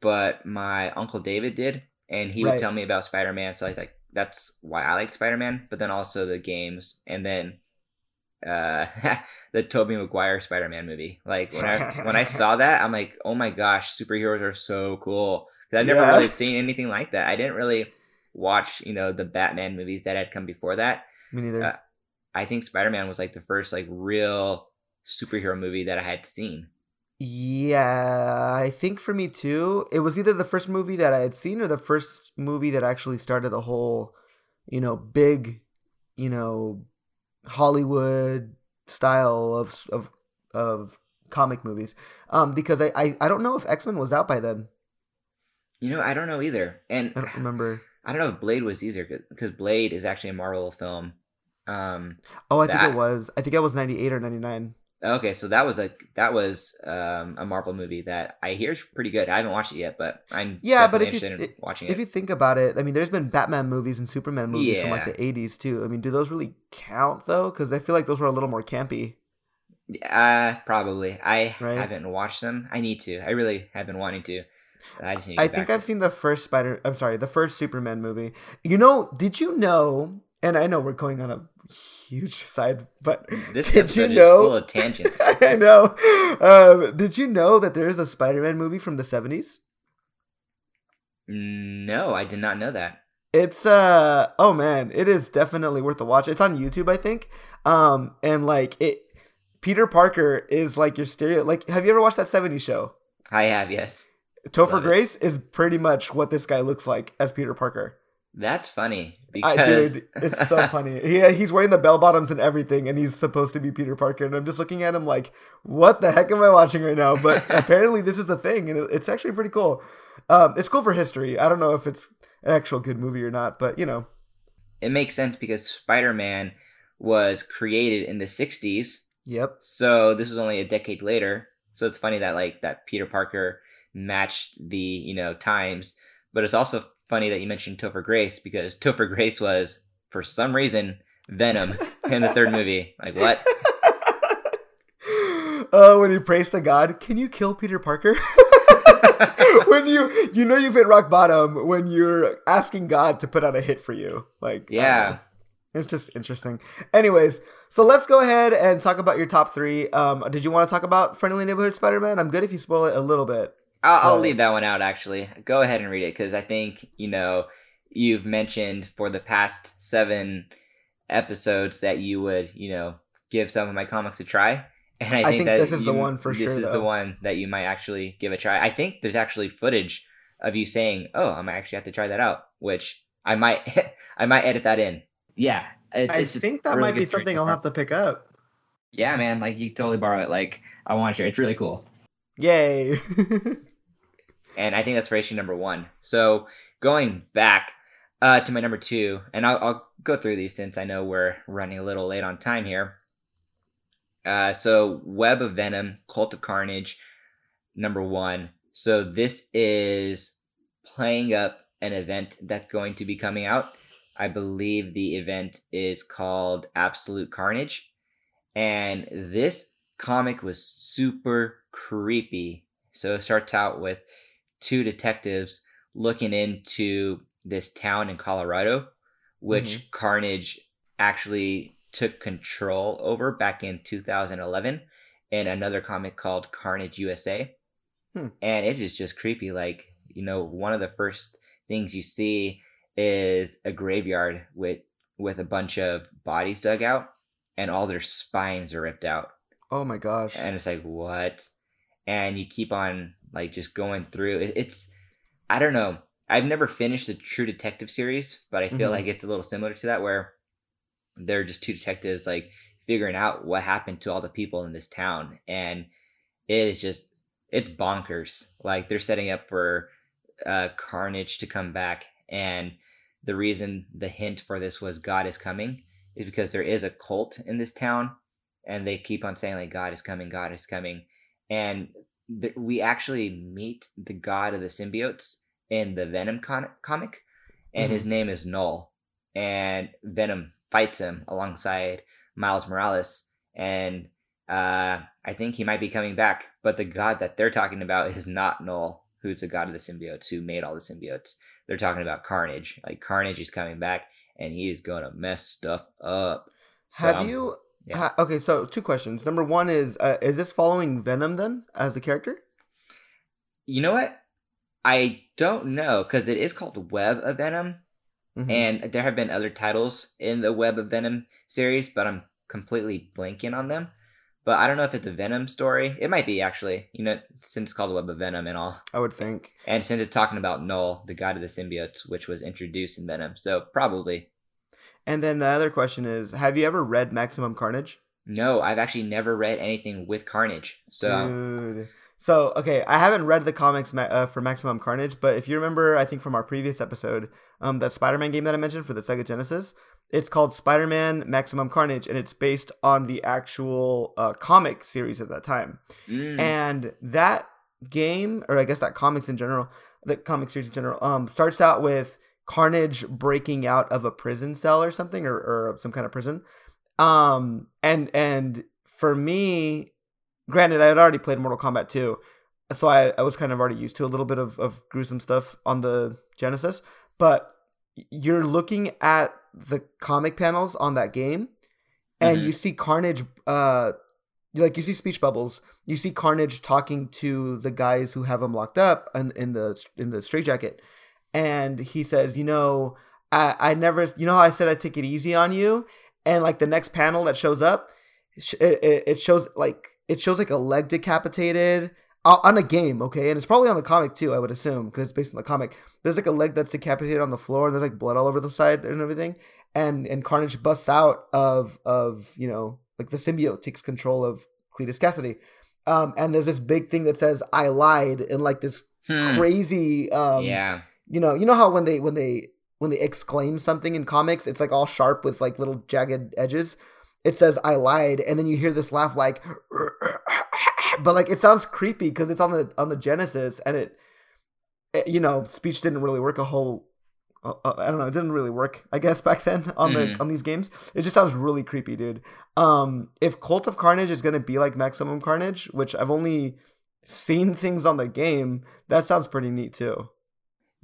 but my uncle David did, and he would tell me about Spider Man. So I like that's why I like Spider Man, but then also the games, and then uh the Tobey Maguire Spider Man movie. Like when I when I saw that, I'm like, oh my gosh, superheroes are so cool. 'Cause I've never Yeah. really seen anything like that. I didn't really watch, you know, the Batman movies that had come before that. Me neither. Uh, I think Spider Man was like the first like real superhero movie that I had seen. Yeah, I think for me too, it was either the first movie that I had seen or the first movie that actually started the whole, you know, big, you know, Hollywood style of of of comic movies. Um, because I I, I don't know if X Men was out by then. You know, I don't know either, and I don't remember. I don't know if Blade was either because Blade is actually a Marvel film. Um, Oh, I think That- it was. I think it was ninety eight or ninety nine. Okay, so that was a that was um, a Marvel movie that I hear is pretty good. I haven't watched it yet, but I'm Yeah, but if you- interested in watching If it. you think about it, I mean, there's been Batman movies and Superman movies from like the '80s too. I mean, do those really count though? Because I feel like those were a little more campy. Uh, probably. I Right. haven't watched them. I need to. I really have been wanting to. I just need to I think I've seen the first Spider. I'm sorry, the first Superman movie. You know, did you know? And I know we're going on a huge side, but This did you episode is know? full of tangents. I know. Um, did you know that there is a Spider-Man movie from the 70s? no, I did not know that. It's uh oh man, it is definitely worth a watch. It's on YouTube, I think. Um and like it Peter Parker is like your stereo like have you ever watched that 70s show? I have, yes. Topher Love. Grace is pretty much what this guy looks like as Peter Parker. That's funny I, because dude, it's so funny. He, he's wearing the bell bottoms and everything, and he's supposed to be Peter Parker. And I'm just looking at him like, what the heck am I watching right now? But apparently, this is a thing, and it- it's actually pretty cool. Um, it's cool for history. I don't know if it's an actual good movie or not, but you know, it makes sense because Spider-Man was created in the 60s yep. So this was only a decade later. So it's funny that like that Peter Parker matched the you know times, but it's also funny that you mentioned Topher Grace because Topher Grace was for some reason Venom in the third movie. Like what? Oh, when he prays to God, can you kill Peter Parker? when you you know you've hit rock bottom when you're asking God to put out a hit for you. Like. Yeah. It's just interesting. Anyways, so let's go ahead and talk about your top three. Um, did you want to talk about Friendly Neighborhood Spider-Man? I'm good if you spoil it a little bit. I'll, I'll leave that one out. Actually, go ahead and read it because I think you know you've mentioned for the past seven episodes that you would you know give some of my comics a try. And I I think, think that this is the one for this sure, is the one that you might actually give a try. I think there's actually footage of you saying, "Oh, I might actually have to try that out," which I might I might edit that in. Yeah, it, I think that really might be something I'll have to pick up. Yeah, man, like you totally borrow it. Like I want to share. It's really cool. Yay! and I think that's for issue number one. So going back uh, to my number two, and I'll, I'll go through these since I know we're running a little late on time here. Uh, so Web of Venom, Cult of Carnage, number one. So this is playing up an event that's going to be coming out. I believe the event is called Absolute Carnage, and this comic was super creepy. So it starts out with two detectives looking into this town in Colorado, which Carnage actually took control over back in 2011 in another comic called Carnage USA. Hmm. And it is just creepy. Like, you know, one of the first things you see is a graveyard with with a bunch of bodies dug out and all their spines are ripped out oh my gosh! and it's like what and you keep on like just going through it, it's i don't know. I've never finished the true detective series but i feel Mhm. like it's a little similar to that where they're just two detectives like figuring out what happened to all the people in this town. And it is just it's bonkers. Like they're setting up for uh carnage to come back. And the reason the hint for this was god is coming is because there is a cult in this town. And they keep on saying like god is coming god is coming. And th- we actually meet the god of the symbiotes in the venom con- comic and his name is null. And venom fights him alongside miles morales and uh, i think he might be coming back but the god that they're talking about is not null who's the god of the symbiotes who made all the symbiotes. They're talking about carnage. Like carnage is coming back and he is gonna mess stuff up. So Have I'm- you? Yeah. okay, so two questions. Number one is: uh, Is this following Venom then as the character? You know what? I don't know because it is called Web of Venom, Mhm. and there have been other titles in the Web of Venom series, but I'm completely blanking on them. But I don't know if it's a Venom story. It might be actually. You know, since it's called the Web of Venom and all, I would think. and since it's talking about Null, the god of the symbiotes, which was introduced in Venom, so probably. And then the other question is: Have you ever read Maximum Carnage? No, I've actually never read anything with Carnage. So Dude. So okay, I haven't read the comics ma- uh, for Maximum Carnage, but if you remember, I think from our previous episode, um, that Spider-Man game that I mentioned for the Sega Genesis, it's called Spider-Man Maximum Carnage, and it's based on the actual uh, comic series at that time. mm, And that game, or I guess that comics in general, the comic series in general, um, starts out with Carnage breaking out of a prison cell or something, or, or some kind of prison. Um, and and for me, granted, I had already played Mortal Kombat 2, so I, I was kind of already used to a little bit of, of gruesome stuff on the Genesis. But you're looking at the comic panels on that game, and Mhm. you see Carnage. Uh, like you see speech bubbles. You see Carnage talking to the guys who have him locked up in, in the in the straitjacket, and he says, "You know, I, I never, you know how I said I take it easy on you, and like the next panel that shows up, it, it, it shows like it shows like a leg decapitated on a game, okay, and it's probably on the comic too. I would assume because it's based on the comic. There's like a leg that's decapitated on the floor, and there's like blood all over the side and everything, and and Carnage busts out of of you know like the symbiote takes control of Cletus Cassidy, um, and there's this big thing that says "I lied" in like this Hmm. crazy, um, yeah. You know, you know how when they when they when they exclaim something in comics, it's like all sharp with like little jagged edges. It says "I lied," and then you hear this laugh like, but like it sounds creepy because it's on the on the Genesis, and it, it- you know, speech didn't really work a whole. Uh, uh, I don't know. It didn't really work, I guess, back then on Mhm. the on these games. It just sounds really creepy, dude. Um, if Cult of Carnage is gonna be like Maximum Carnage, which I've only seen things on the game, that sounds pretty neat too.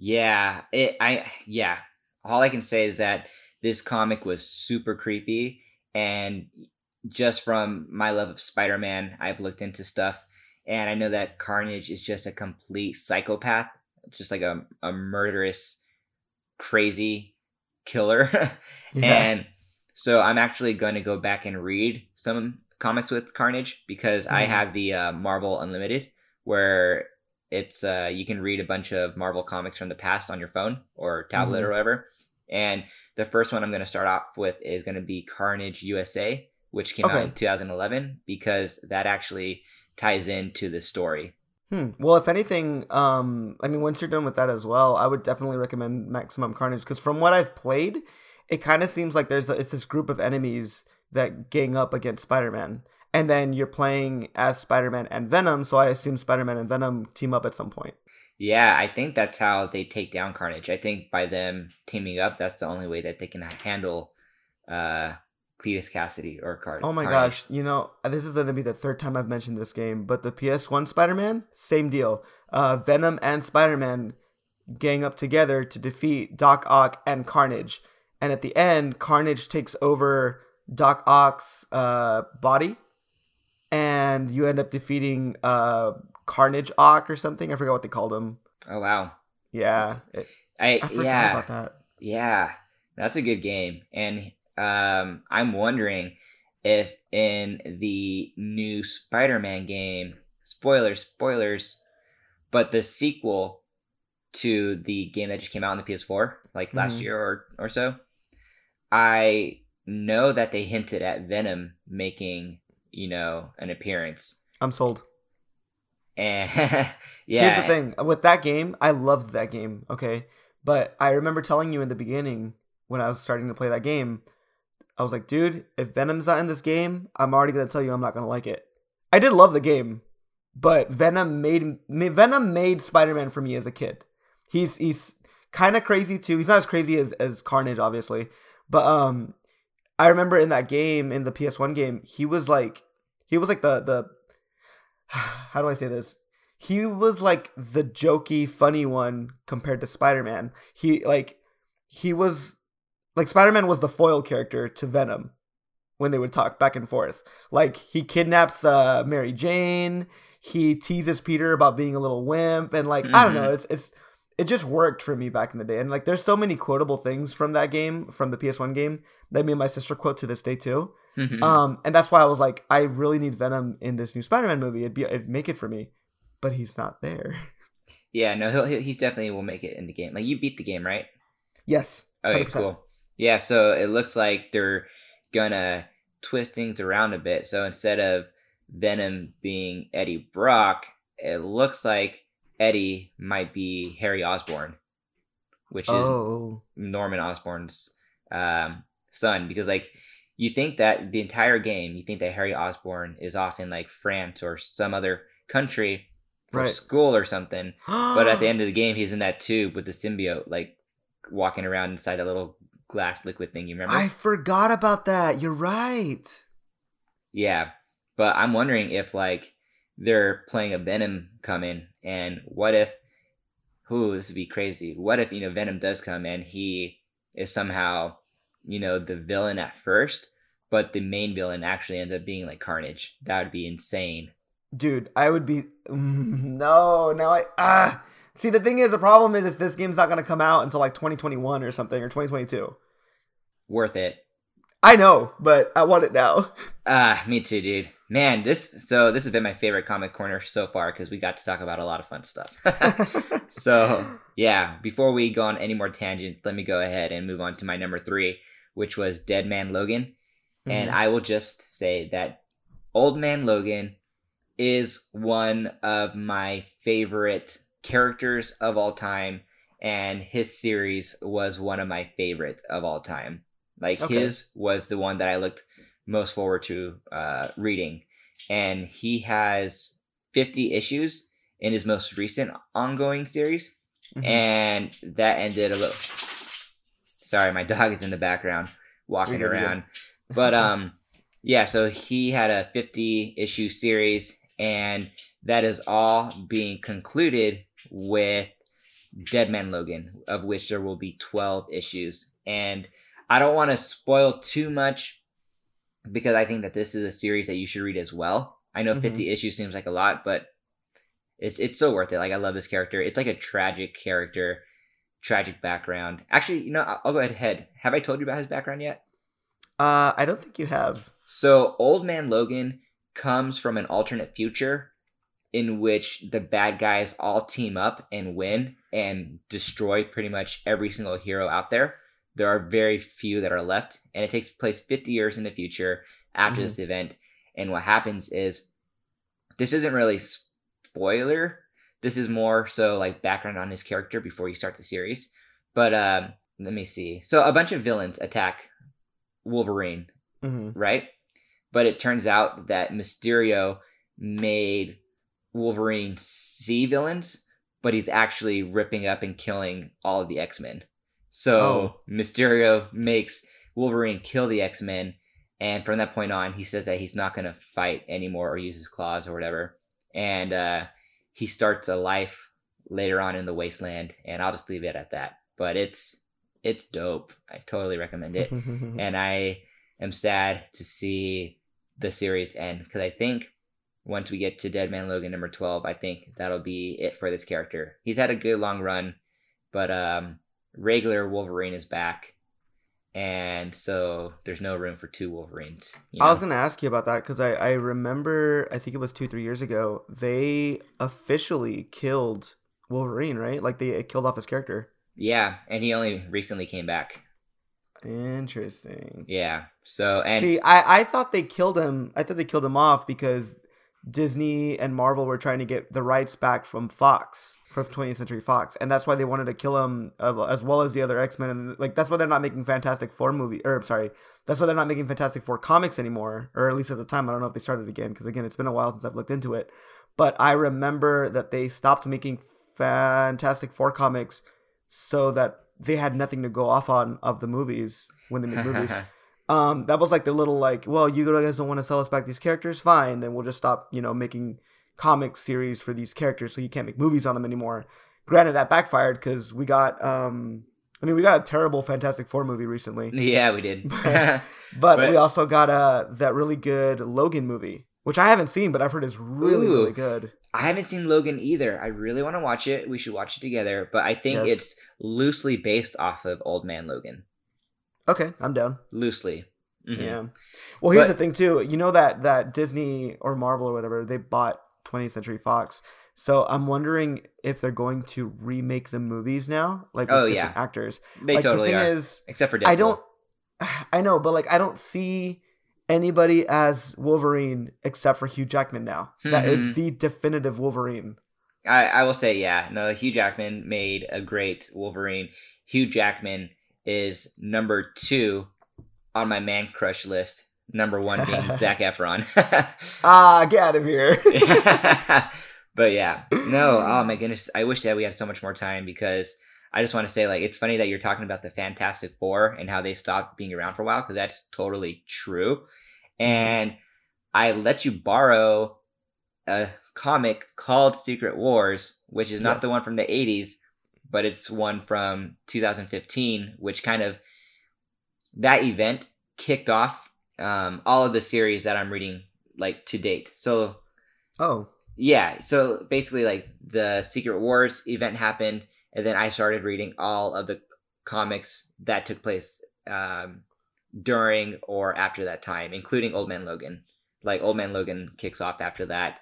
Yeah, it I yeah. All I can say is that this comic was super creepy and just from my love of Spider-Man, I've looked into stuff and I know that Carnage is just a complete psychopath, just like a a murderous crazy killer. And so I'm actually going to go back and read some comics with Carnage because I Mhm. have the uh, Marvel Unlimited where it's uh, you can read a bunch of Marvel comics from the past on your phone or tablet Mhm. or whatever. And the first one I'm going to start off with is going to be Carnage USA, which came out in 2011 because that actually ties into the story. Hmm. Well, if anything, um, I mean, once you're done with that as well, I would definitely recommend Maximum Carnage because from what I've played, it kind of seems like there's a, it's this group of enemies that gang up against Spider-Man, and then you're playing as Spider-Man and Venom. So I assume Spider-Man and Venom team up at some point. Yeah, I think that's how they take down Carnage. I think by them teaming up, that's the only way that they can handle uh Cletus Kasady or Carnage. Oh my Carnage. gosh, you know, this is gonna be the third time I've mentioned this game, but the PS1 Spider-Man, same deal. Uh, Venom and Spider-Man gang up together to defeat Doc Ock and Carnage, and at the end, Carnage takes over Doc Ock's uh, body, and you end up defeating uh, Carnage Ock or something. I forgot what they called him. Oh wow. Yeah, it, I, I forgot yeah. about that. Yeah. That's a good game. And um I'm wondering if in the new Spider-Man game, spoilers, spoilers, but the sequel to the game that just came out on the PS4 like last Mhm. year or or so, I know that they hinted at Venom making, you know, an appearance. I'm sold. And yeah. Here's the thing with that game, I loved that game, okay? But I remember telling you in the beginning when I was starting to play that game, I was like, dude, if Venom's not in this game, I'm already gonna tell you I'm not gonna like it. I did love the game, but Venom made Venom made Spider-Man for me as a kid. He's he's kind of crazy too. He's not as crazy as as Carnage, obviously, but um, I remember in that game, in the PS1 game, he was like, he was like the the how do I say this? He was like the jokey, funny one compared to Spider Man. He like he was like Spider Man was the foil character to Venom when they would talk back and forth. Like he kidnaps uh, Mary Jane. He teases Peter about being a little wimp, and like I don't know, it's it's it just worked for me back in the day. And like there's so many quotable things from that game, from the PS1 game, that me and my sister quote to this day too. Mhm. Um, and that's why I was like, I really need Venom in this new Spider-Man movie. It'd be, it'd make it for me, but he's not there. yeah, no, he'll, he'll definitely will make it in the game. Like you beat the game, right? Yes. Okay, 100%. cool. Yeah, so it looks like they're gonna twist things around a bit. So instead of Venom being Eddie Brock, it looks like Eddie might be Harry Osborn, which is Oh, Norman Osborn's um, son. Because like you think that the entire game, you think that Harry Osborn is off in like France or some other country for Right. school or something. But at the end of the game, he's in that tube with the symbiote, like walking around inside that little glass liquid thing. You remember? I forgot about that. You're right. Yeah, but I'm wondering if like they're playing a Venom come in, and what if? Who this would be crazy. What if you know Venom does come and he is somehow you know the villain at first, but the main villain actually ends up being like Carnage. That would be insane. Dude, I would be no. Now I ah. See, the thing is, the problem is, is this game's not gonna come out until like 2021 or something or 2022. Worth it. I know, but I want it now. Ah, me too, dude. Man, this so this has been my favorite comic corner so far because we got to talk about a lot of fun stuff. so yeah, before we go on any more tangents, let me go ahead and move on to my number three, which was Dead Man Logan. And Mhm. I will just say that Old Man Logan is one of my favorite characters of all time, and his series was one of my favorites of all time. Like Okay. his was the one that I looked most forward to uh, reading, and he has 50 issues in his most recent ongoing series, Mhm. and that ended a little. Sorry, my dog is in the background walking You're good, you're good. around. But um, yeah. So he had a 50 issue series, and that is all being concluded with Dead Man Logan, of which there will be 12 issues. And I don't want to spoil too much because I think that this is a series that you should read as well. I know Mhm. 50 issues seems like a lot, but it's it's so worth it. Like I love this character. It's like a tragic character, tragic background. Actually, you know, I'll, I'll go ahead. Have I told you about his background yet? Uh, I don't think you have. So, Old Man Logan comes from an alternate future in which the bad guys all team up and win and destroy pretty much every single hero out there. There are very few that are left, and it takes place 50 years in the future after Mhm. this event. And what happens is this isn't really spoiler. This is more so like background on his character before you start the series. But um, let me see. So, a bunch of villains attack Wolverine hmm right? But it turns out that Mysterio made Wolverine see villains, but he's actually ripping up and killing all of the X Men. So Oh. Mysterio makes Wolverine kill the X Men, and from that point on, he says that he's not going to fight anymore or use his claws or whatever. And uh, he starts a life later on in the wasteland, and I'll just leave it at that. But it's it's dope. I totally recommend it and I am sad to see the series end because I think once we get to Dead Man Logan number twelve, I think that'll be it for this character. He's had a good long run, but um, regular Wolverine is back, and so there's no room for two Wolverines. you I was gonna ask you about that because I I remember I think it was two three years ago they officially killed Wolverine right like they killed off his character. yeah, and he only recently came back. Interesting. Yeah, so and See, I I thought they killed him. I thought they killed him off because Disney and Marvel were trying to get the rights back from Fox, from 20th Century Fox, and that's why they wanted to kill him uh, as well as the other X Men. And like that's why they're not making Fantastic Four movie. Or sorry, that's why they're not making Fantastic Four comics anymore, or at least at the time. I don't know if they started again because again, it's been a while since I've looked into it. But I remember that they stopped making Fantastic Four comics so that they had nothing to go off on of the movies when they made movies. Um, that was like the little like, well, you guys don't want to sell us back these characters, fine, then we'll just stop, you know, making comic series for these characters, so you can't make movies on them anymore. Granted, that backfired because we got, um, I mean, we got a terrible Fantastic Four movie recently, yeah, we did. but, But- we also got uh that really good Logan movie, which I haven't seen, but I've heard is really Ooh. really good. I haven't seen Logan either. I really want to watch it. We should watch it together. But I think Yes. it's loosely based off of Old Man Logan. Okay, I'm down. Loosely. Mhm. Yeah. Well, here's But- the thing too. You know that that Disney or Marvel or whatever they bought 20th Century Fox. So I'm wondering if they're going to remake the movies now, like with Oh, different yeah. actors. They like, totally the thing are. is, Except for Deadpool. I don't. I know, but like I don't see anybody as Wolverine except for Hugh Jackman now. That is Mhm. the definitive Wolverine. I, I will say, yeah. No, Hugh Jackman made a great Wolverine. Hugh Jackman is number two on my man crush list. Number one being Zac Efron. Ah, get out of here. but yeah, no. Oh my goodness, I wish that we had so much more time because I just want to say, like, it's funny that you're talking about the Fantastic Four and how they stopped being around for a while because that's totally true. And I let you borrow a comic called Secret Wars, which is not the one from the '80s, but it's one from 2015, which kind of that event kicked off um, all of the series that I'm reading like to date. So oh, yeah, so basically like the Secret Wars event happened, and then I started reading all of the comics that took place um, during or after that time, including Old Man Logan. Like Old Man Logan kicks off after that.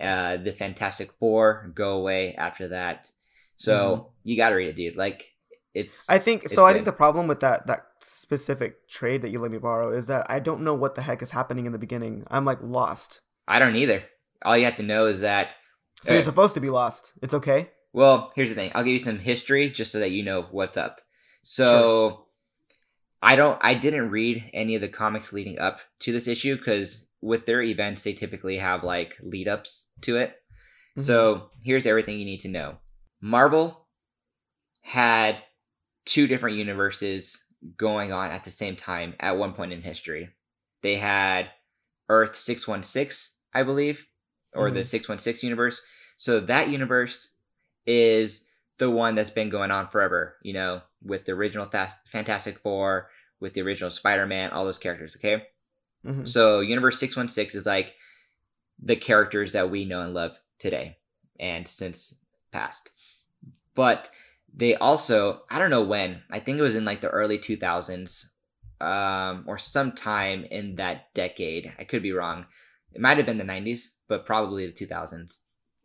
Uh, the Fantastic Four go away after that. So you got to read it, dude. Like it's. I think It's so. I think the problem with that that specific trade that you let me borrow is that I don't know what the heck is happening in the beginning. I'm like lost. I don't either. All you have to know is that. So you're supposed to be lost. It's okay. Well, here's the thing. I'll give you some history just so that you know what's up. So, I don't. I didn't read any of the comics leading up to this issue because with their events, they typically have like lead ups to it. Mhm. So here's everything you need to know. Marvel had two different universes going on at the same time at one point in history. They had Earth 616, I believe, or the 616 universe. So that universe is the one that's been going on forever, you know, with the original Fa- Fantastic Four, with the original Spider Man, all those characters, okay? Mhm. So Universe 616 is like the characters that we know and love today and since past. But they also, I don't know when, I think it was in like the early 2000s um, or sometime in that decade. I could be wrong. It might have been the 90s, but probably the 2000s.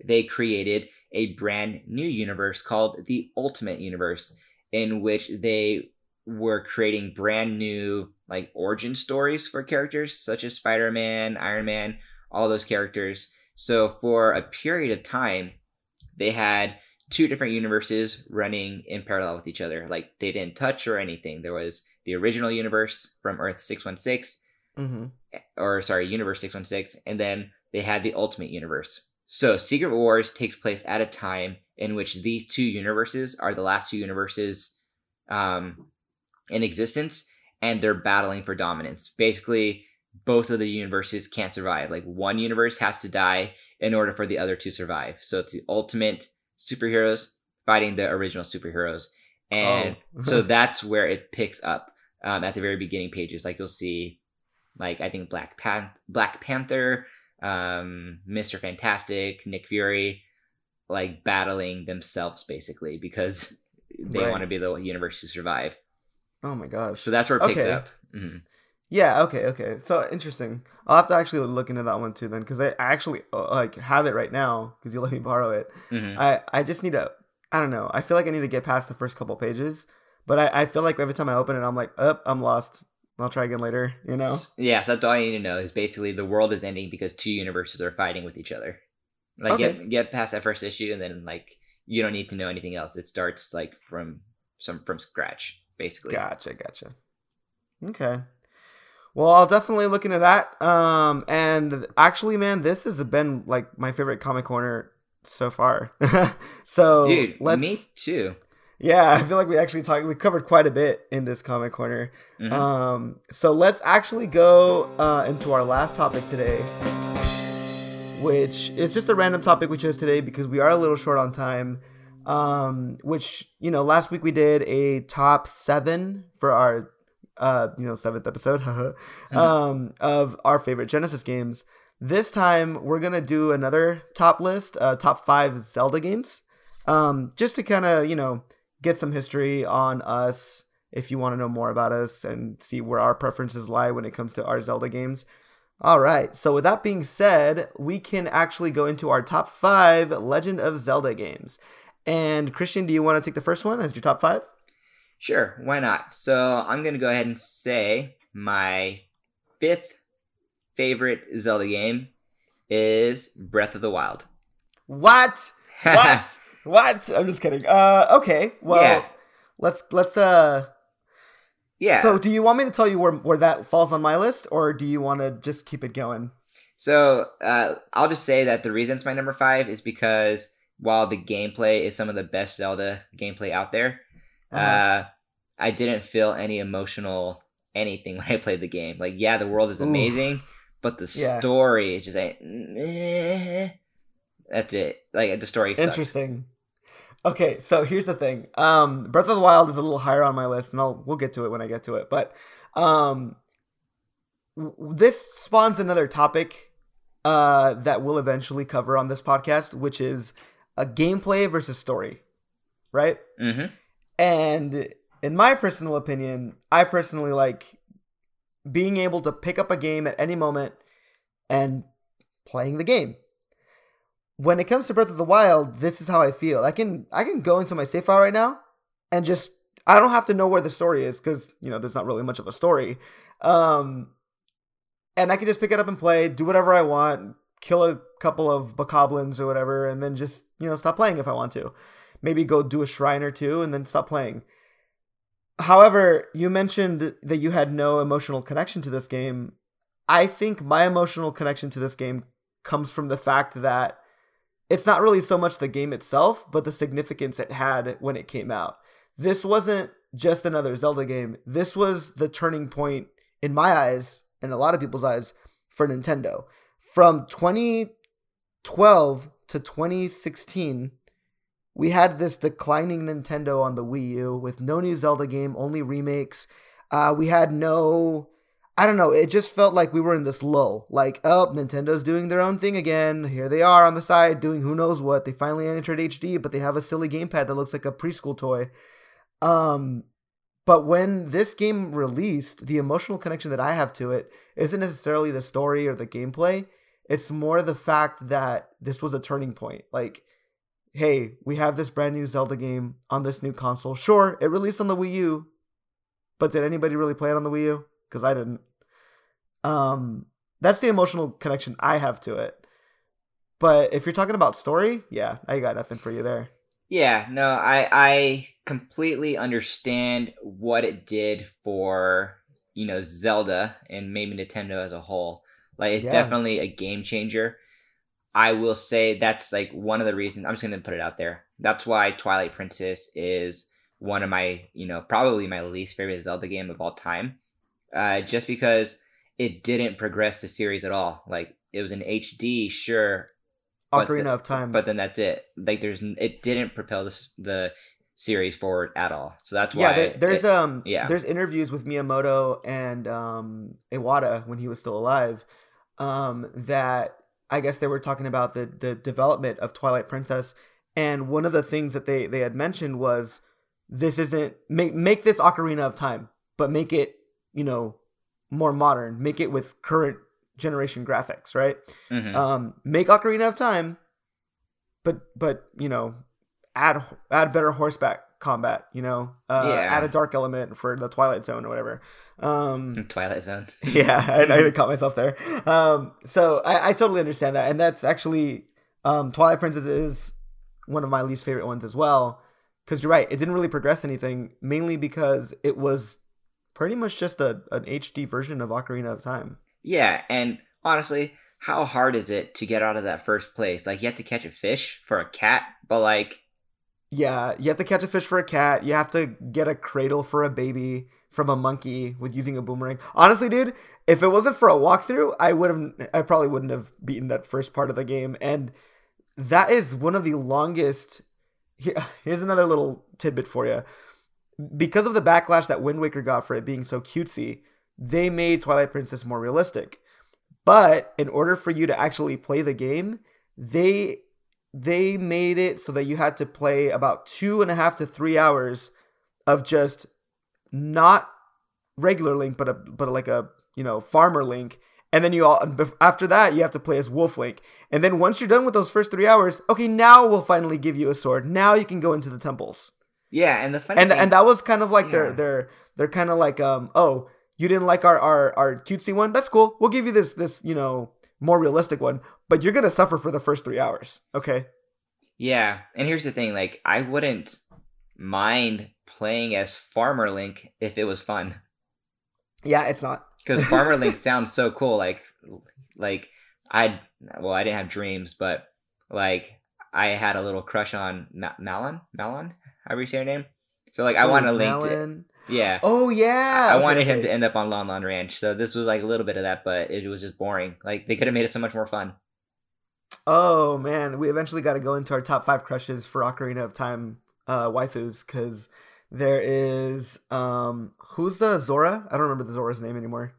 They created a brand new universe called the Ultimate Universe, in which they were creating brand new like origin stories for characters such as Spider-Man, Iron Man, all those characters. So for a period of time, they had two different universes running in parallel with each other. Like they didn't touch or anything. There was the original universe from Earth 616 Mhm. or sorry, Universe 616, and then they had the Ultimate Universe. So Secret Wars takes place at a time in which these two universes are the last two universes um, in existence, and they're battling for dominance. Basically, both of the universes can't survive. Like one universe has to die in order for the other to survive. So it's the ultimate superheroes fighting the original superheroes, and Oh. so that's where it picks up um, at the very beginning pages. Like you'll see, like I think Black Pan- Black Panther, um, Mister Fantastic, Nick Fury, like battling themselves basically because they Right. want to be the universe to survive. Oh my gosh. So that's where it picks Okay. up. hmm Yeah. Okay. Okay. So interesting. I'll have to actually look into that one too then, because I actually uh, like have it right now because you let me borrow it. hmm I I just need to. I don't know. I feel like I need to get past the first couple pages, but I, I feel like every time I open it, I'm like, up, I'm lost. I'll try again later. You know. Yeah, so that's all you need to know is basically the world is ending because two universes are fighting with each other. Like Okay. get get past that first issue and then like you don't need to know anything else. It starts like from some from scratch, basically. Gotcha. Gotcha. Okay. Well, I'll definitely look into that. Um, and actually, man, this has been like my favorite comic corner so far. so Dude, let's. me too. Yeah, I feel like we actually talked. We covered quite a bit in this comic corner. Mhm. Um, so let's actually go uh, into our last topic today, which is just a random topic we chose today because we are a little short on time. Um, which you know, last week we did a top seven for our uh, you know, seventh episode, um, of our favorite Genesis games. This time we're gonna do another top list, uh, top five Zelda games, um, just to kind of you know get some history on us if you want to know more about us and see where our preferences lie when it comes to our Zelda games. All right, so with that being said, we can actually go into our top five Legend of Zelda games. And Christian, do you want to take the first one as your top five? Sure, why not? So I'm gonna go ahead and say my fifth favorite Zelda game is Breath of the Wild. What? What? what? I'm just kidding. Uh, okay. Well, Yeah. let's let's uh. yeah. So, do you want me to tell you where where that falls on my list, or do you want to just keep it going? So uh, I'll just say that the reason it's my number five is because while the gameplay is some of the best Zelda gameplay out there, uh Uh-huh. I didn't feel any emotional anything when I played the game. Like, yeah, the world is Oof. amazing, but the Yeah. story is just like, meh. that's it. Like the story. Sucks. Interesting. Okay, so here's the thing. Um, Breath of the Wild is a little higher on my list, and I'll we'll get to it when I get to it. But um, this spawns another topic uh, that we'll eventually cover on this podcast, which is a gameplay versus story, right? Mm-hmm. And in my personal opinion, I personally like being able to pick up a game at any moment and playing the game. When it comes to Breath of the Wild, this is how I feel. I can I can go into my save file right now and just I don't have to know where the story is because you know there's not really much of a story. Um, and I can just pick it up and play, do whatever I want, kill a couple of bokoblins or whatever, and then just you know stop playing if I want to. Maybe go do a shrine or two and then stop playing. However, you mentioned that you had no emotional connection to this game. I think my emotional connection to this game comes from the fact that it's not really so much the game itself, but the significance it had when it came out. This wasn't just another Zelda game. This was the turning point in my eyes and a lot of people's eyes for Nintendo. From 2012 to 2016, we had this declining Nintendo on the Wii U with no new Zelda game, only remakes. Uh, we had no, I don't know, it just felt like we were in this lull. Like, oh, Nintendo's doing their own thing again. Here they are on the side doing who knows what. They finally entered HD, but they have a silly gamepad that looks like a preschool toy. Um, but when this game released, the emotional connection that I have to it isn't necessarily the story or the gameplay. It's more the fact that this was a turning point. Like, hey, we have this brand new Zelda game on this new console. Sure, it released on the Wii U, but did anybody really play it on the Wii U? Because I didn't. Um, that's the emotional connection I have to it. But if you're talking about story, yeah, I got nothing for you there. Yeah, no, I I completely understand what it did for you know Zelda and maybe Nintendo as a whole. Like it's Yeah. definitely a game changer. I will say that's like one of the reasons. I'm just gonna put it out there. That's why Twilight Princess is one of my you know probably my least favorite Zelda game of all time. Uh, just because it didn't progress the series at all. Like it was an HD, sure, Ocarina the- of Time. but then that's it. Like there's it didn't propel this the series forward at all. So that's why yeah, there, there's it- um yeah. there's interviews with Miyamoto and um Iwata when he was still alive um that I guess they were talking about the the development of Twilight Princess and one of the things that they they had mentioned was this isn't make make this Ocarina of Time but make it you know more modern make it with current generation graphics right Mhm. um, make Ocarina of Time, but but you know, add add better horseback combat. You know, uh, Yeah. add a dark element for the Twilight Zone or whatever. Um, Twilight Zone. yeah, I, I caught myself there. Um, so I, I totally understand that, and that's actually um, Twilight Princess is one of my least favorite ones as well. Because you're right, it didn't really progress anything, mainly because it was pretty much just a an HD version of Ocarina of Time. Yeah, and honestly, how hard is it to get out of that first place? Like you have to catch a fish for a cat, but like Yeah, you have to catch a fish for a cat. You have to get a cradle for a baby from a monkey with using a boomerang. Honestly, dude, if it wasn't for a walkthrough, I would have I probably wouldn't have beaten that first part of the game. And that is one of the longest here, here's another little tidbit for you. Because of the backlash that Wind Waker got for it being so cutesy, they made Twilight Princess more realistic. But in order for you to actually play the game, they they made it so that you had to play about two and a half to three hours of just not regular Link, but a but like a you know farmer Link, and then you all after that you have to play as Wolf Link, and then once you're done with those first three hours, okay, now we'll finally give you a sword. Now you can go into the temples, yeah, and the funny and thing, and that was kind of like their Yeah. their they're kind of like um oh you didn't like our our our cutesy one? That's cool. We'll give you this this you know more realistic one but you're gonna suffer for the first three hours okay yeah, and here's the thing, like I wouldn't mind playing as Farmer Link if it was fun. yeah it's not because Farmer Link sounds so cool. Like, like I well, I didn't have dreams, but like I had a little crush on Ma- Malon. Malon, however you say her name. So like, I Oh, wanted Link to, Malin. Yeah. Oh yeah. I Okay, wanted him to end up on Lon Lon Ranch. So this was like a little bit of that, but it was just boring. Like they could have made it so much more fun. Oh man, we eventually got to go into our top five crushes for Ocarina of Time uh, waifus because there is um who's the Zora? I don't remember the Zora's name anymore.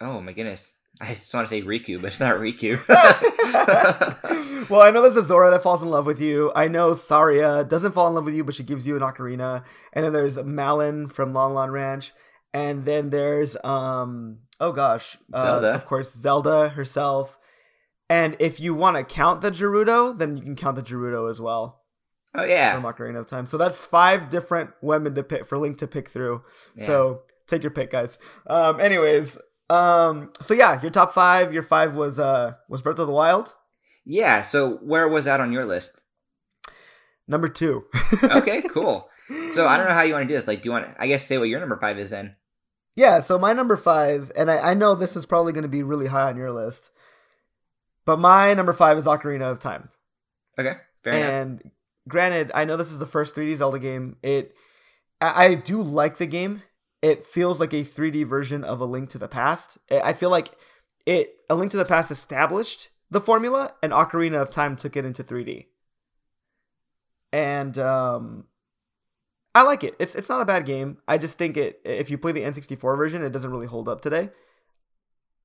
Oh my goodness. I just want to say Riku, but it's not Riku. well, I know there's a Zora that falls in love with you. I know Saria doesn't fall in love with you, but she gives you an ocarina. And then there's Malin from Lon Lon Ranch. And then there's um oh gosh, uh, Zelda. of course Zelda herself. And if you want to count the Gerudo, then you can count the Gerudo as well oh yeah, from Ocarina of Time. So that's five different women to pick for Link to pick through. Yeah. So take your pick, guys. Um, anyways, um, so yeah, your top five. Your five was uh was Breath of the Wild. yeah. So where was that on your list? Number two. Okay, cool. So I don't know how you want to do this. Like, do you want? I guess say what your number five is then. Yeah, so my number five, and I, I know this is probably going to be really high on your list, but my number five is Ocarina of Time. Okay, fair enough. and granted, I know this is the first 3D Zelda game. It, I, I do like the game. It feels like a 3D version of A Link to the Past. I feel like it, A Link to the Past established the formula, and Ocarina of Time took it into 3D. And um, I like it. It's it's not a bad game. I just think it if you play the N64 version, it doesn't really hold up today.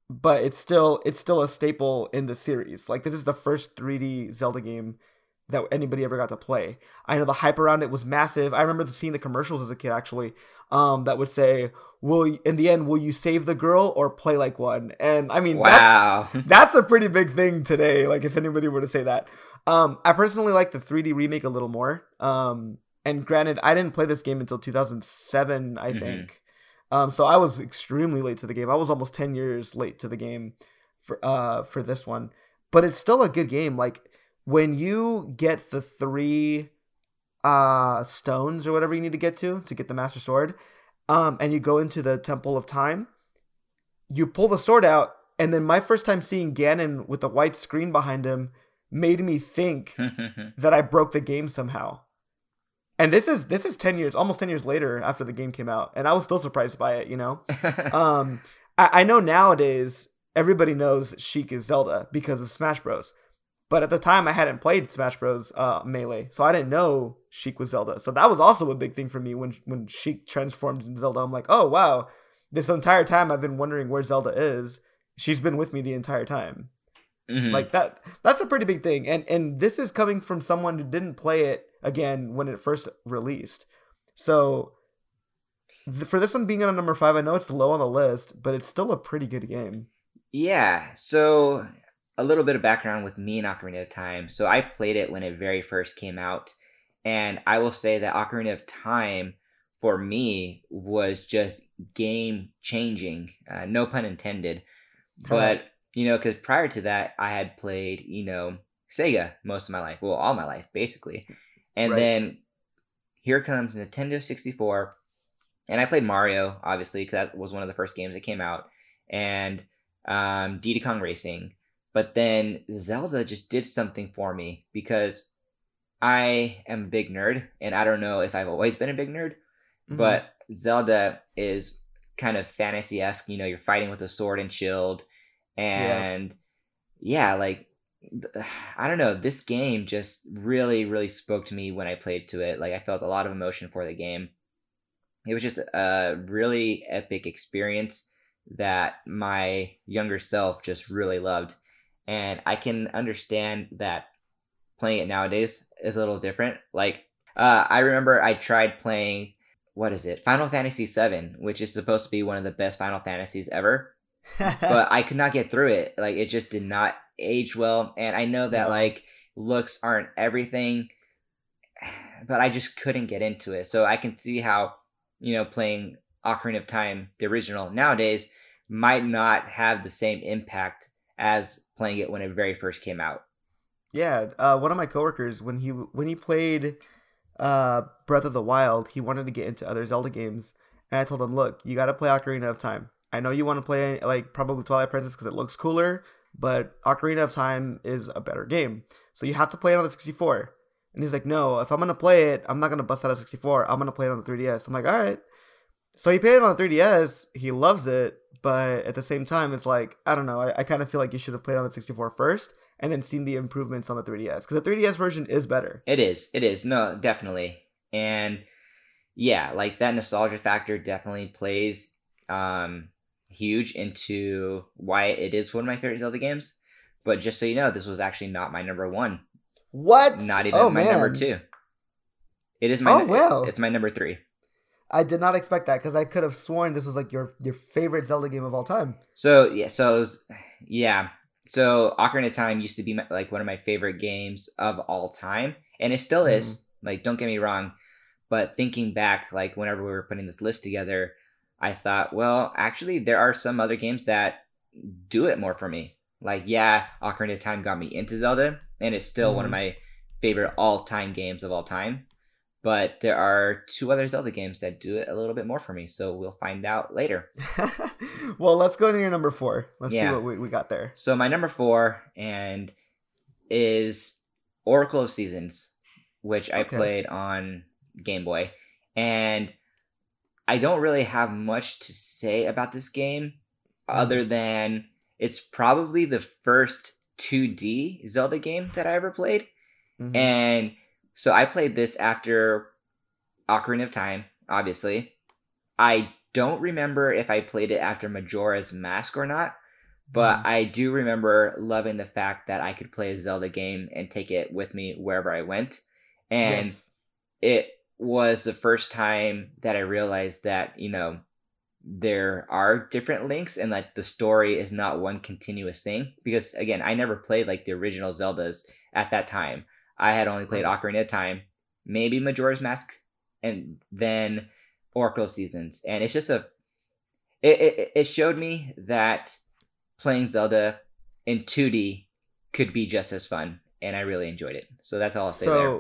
But it's still it's still a staple in the series. Like this is the first 3D Zelda game that anybody ever got to play. I know the hype around it was massive. I remember seeing the commercials as a kid actually um, that would say, "Will in the end will you save the girl or play like one?" And I mean, Wow. that's a pretty big thing today. Like if anybody were to say that, um, I personally like the 3D remake a little more. Um, and granted, I didn't play this game until 2007, I Mhm. think. Um, so I was extremely late to the game. I was almost 10 years late to the game for uh for this one. But it's still a good game. Like when you get the three uh stones or whatever you need to get to to get the master sword, um, and you go into the temple of time, you pull the sword out, and then my first time seeing Ganon with the white screen behind him made me think that I broke the game somehow. And this is this is 10 years, almost 10 years later after the game came out, and I was still surprised by it, you know. Um I, I know nowadays everybody knows Sheik is Zelda because of Smash Bros. But at the time I hadn't played Smash Bros. Uh, Melee, so I didn't know Sheik was Zelda. So that was also a big thing for me when when Sheik transformed into Zelda. I'm like, oh wow, this entire time I've been wondering where Zelda is. She's been with me the entire time Mhm. like that that's a pretty big thing and and this is coming from someone who didn't play it again when it first released so th- for this one being on number five i know it's low on the list but it's still a pretty good game Yeah, so a little bit of background with me and Ocarina of Time. So I played it when it very first came out, and I will say that Ocarina of Time for me was just game changing. Uh, no pun intended. But, you know, because prior to that, I had played, you know, Sega most of my life. Well, all my life, basically. And Right. then here comes Nintendo 64. And I played Mario, obviously, because that was one of the first games that came out. And um, Diddy Kong Racing. But then Zelda just did something for me because I am a big nerd. And I don't know if I've always been a big nerd, Mhm. but Zelda is kind of fantasy esque. You know, you're fighting with a sword and shield, and yeah, like I don't know, this game just really, really spoke to me when I played to it. Like I felt a lot of emotion for the game. It was just a really epic experience that my younger self just really loved, and I can understand that playing it nowadays is a little different. Like uh, I remember I tried playing what is it? Final Fantasy VII, which is supposed to be one of the best Final Fantasies ever, but I could not get through it. Like it just did not age well, and I know that No. like looks aren't everything, but I just couldn't get into it. So I can see how you know playing Ocarina of Time, the original, nowadays might not have the same impact as playing it when it very first came out. yeah uh, one of my coworkers when he when he played uh, breath of the wild he wanted to get into other zelda games and i told him look you got to play ocarina of time. I know you want to play like probably twilight princess because it looks cooler but ocarina of time is a better game. So you have to play it on the 64 and he's like no if i'm gonna play it i'm not gonna bust out a 64 i'm gonna play it on the 3ds i'm like all right. So he played it on the 3ds he loves it but at the same time it's like i don't know i, I kind of feel like you should have played on the 64 first and then seen the improvements on the 3ds because the 3ds version is better It is. It is. No, definitely. And yeah, like that nostalgia factor definitely plays. Um huge into why it is one of my favorite Zelda games. But just so you know, this was actually not my number one. What? Not even oh, my man. number two. It is my. Oh, wow. It's my number three. I did not expect that because I could have sworn this was like your your favorite Zelda game of all time. So yeah, so it was, yeah, so Ocarina of Time used to be my, like one of my favorite games of all time, and it still is. Mm-hmm. Like, don't get me wrong, but thinking back, like whenever we were putting this list together, I thought, well, actually, there are some other games that do it more for me. Like, yeah, Ocarina of Time got me into Zelda, and it's still one of Mhm. my favorite all-time games of all time. But there are two other Zelda games that do it a little bit more for me, so we'll find out later. well, let's go to your number four. Let's Yeah. see what we, we got there. So my number four and is Oracle of Seasons, which I Okay. played on Game Boy, and I don't really have much to say about this game, other than it's probably the first 2D Zelda game that I ever played, Mhm. and so I played this after Ocarina of Time, obviously. I don't remember if I played it after Majora's Mask or not, but Mhm. I do remember loving the fact that I could play a Zelda game and take it with me wherever I went. And Yes. it was the first time that I realized that, you know, there are different links and like the story is not one continuous thing. Because again, I never played like the original Zeldas at that time. I had only played Ocarina of Time, maybe Majora's Mask, and then Oracle Seasons. And it's just a it, it, it showed me that playing Zelda in 2D could be just as fun. And I really enjoyed it. So that's all I'll say there.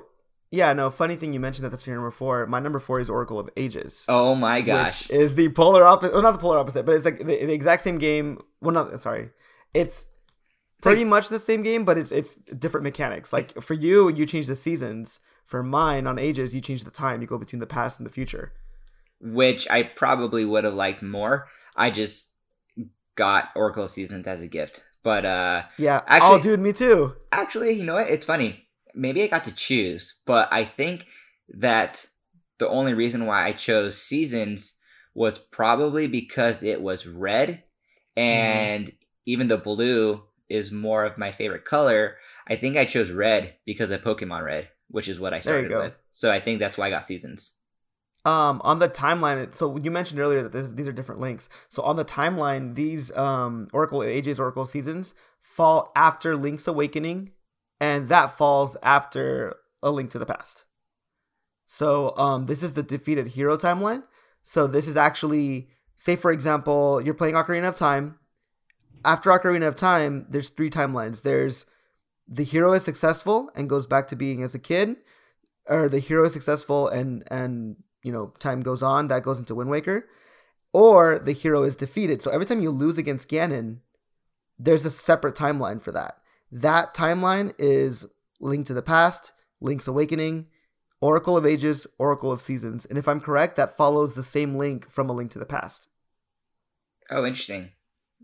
Yeah, no, funny thing you mentioned that that's your number four. My number four is Oracle of Ages. Oh my gosh. Which is the polar opposite. Well, not the polar opposite, but it's like the, the exact same game. Well, not sorry. It's pretty much the same game, but it's it's different mechanics. Like for you, you change the seasons. For mine, on Ages, you change the time. You go between the past and the future. which I probably would have liked more. I just got Oracle Seasons as a gift. But uh Yeah. oh, Actually- dude, me too. actually, you know what? It's funny. Maybe I got to choose, but I think that the only reason why I chose Seasons was probably because it was red and even the blue is more of my favorite color, I think I chose red because of Pokemon Red, which is what I started with. So I think that's why I got Seasons. Um, on the timeline, so you mentioned earlier that this, these are different links. So on the timeline, these um Oracle Ages, Oracle Seasons fall after Link's Awakening, and that falls after A Link to the Past. So um, this is the defeated hero timeline. So this is actually, say for example, you're playing Ocarina of Time. After Ocarina of Time, there's three timelines. There's the hero is successful and goes back to being as a kid, or the hero is successful and and you know time goes on that goes into Wind Waker, or the hero is defeated. So every time you lose against Ganon, there's a separate timeline for that. That timeline is Link to the Past, Link's Awakening, Oracle of Ages, Oracle of Seasons, and if I'm correct, that follows the same link from A Link to the Past. Oh, interesting.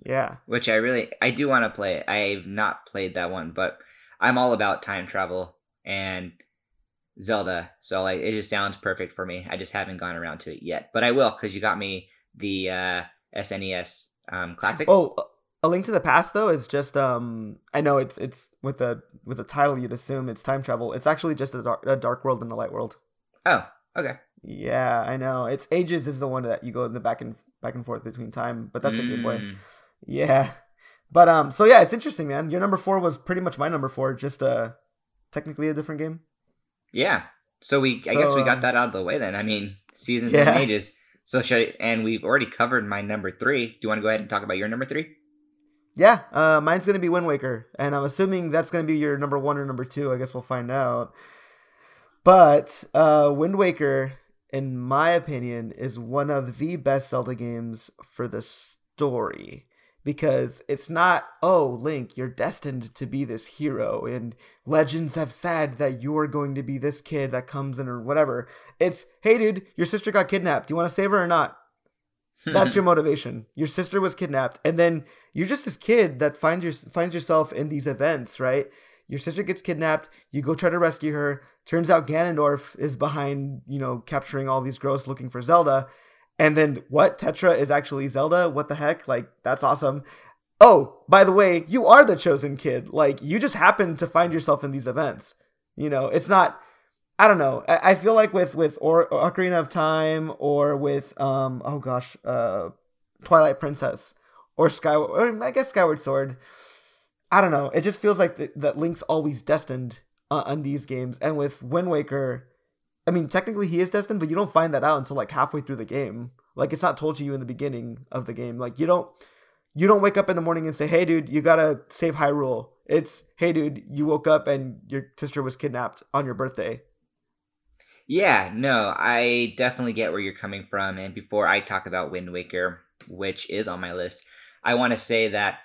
Yeah. which I really I do want to play. I've not played that one, but I'm all about time travel and Zelda. So like it just sounds perfect for me. I just haven't gone around to it yet, but I will because you got me the uh, SNES um, classic. Oh, A Link to the Past though is just um I know it's it's with the with the title you'd assume it's time travel. It's actually just a dark, a dark world and a light world. Oh, okay. Yeah, I know. It's Ages is the one that you go in the back and back and forth between time, but that's a Game Boy. Yeah. But um so yeah, it's interesting, man. Your number 4 was pretty much my number 4, just uh technically a different game. Yeah. So we I guess we got um, that out of the way then. I mean, seasons Yeah. and ages. So should I, and we've already covered my number three. Do you want to go ahead and talk about your number three? Yeah, uh mine's going to be Wind Waker, and I'm assuming that's going to be your number 1 or number 2. I guess we'll find out. But uh Wind Waker in my opinion is one of the best Zelda games for the story because it's not oh link you're destined to be this hero and legends have said that you're going to be this kid that comes in or whatever. It's hey dude your sister got kidnapped. Do you want to save her or not? That's your motivation. Your sister was kidnapped and then you're just this kid that finds your, finds yourself in these events right? Your sister gets kidnapped. You go try to rescue her. Turns out ganondorf is behind you know capturing all these girls looking for zelda And then what? Tetra is actually Zelda? What the heck? Like that's awesome. Oh, by the way, you are the chosen kid. Like you just happen to find yourself in these events. You know, it's not I don't know. I, I feel like with with or, Ocarina of Time or with um oh gosh, uh Twilight Princess or Skyward or I guess Skyward Sword. I don't know. It just feels like the, that Link's always destined uh, on these games and with Wind Waker I mean, technically he is destined, but you don't find that out until like halfway through the game. Like it's not told to you in the beginning of the game. Like you don't you don't wake up in the morning and say, "Hey, dude, you gotta save Hyrule." It's, "Hey, dude, you woke up and your sister was kidnapped on your birthday." Yeah, no, I definitely get where you're coming from. And before I talk about Wind Waker, which is on my list, I want to say that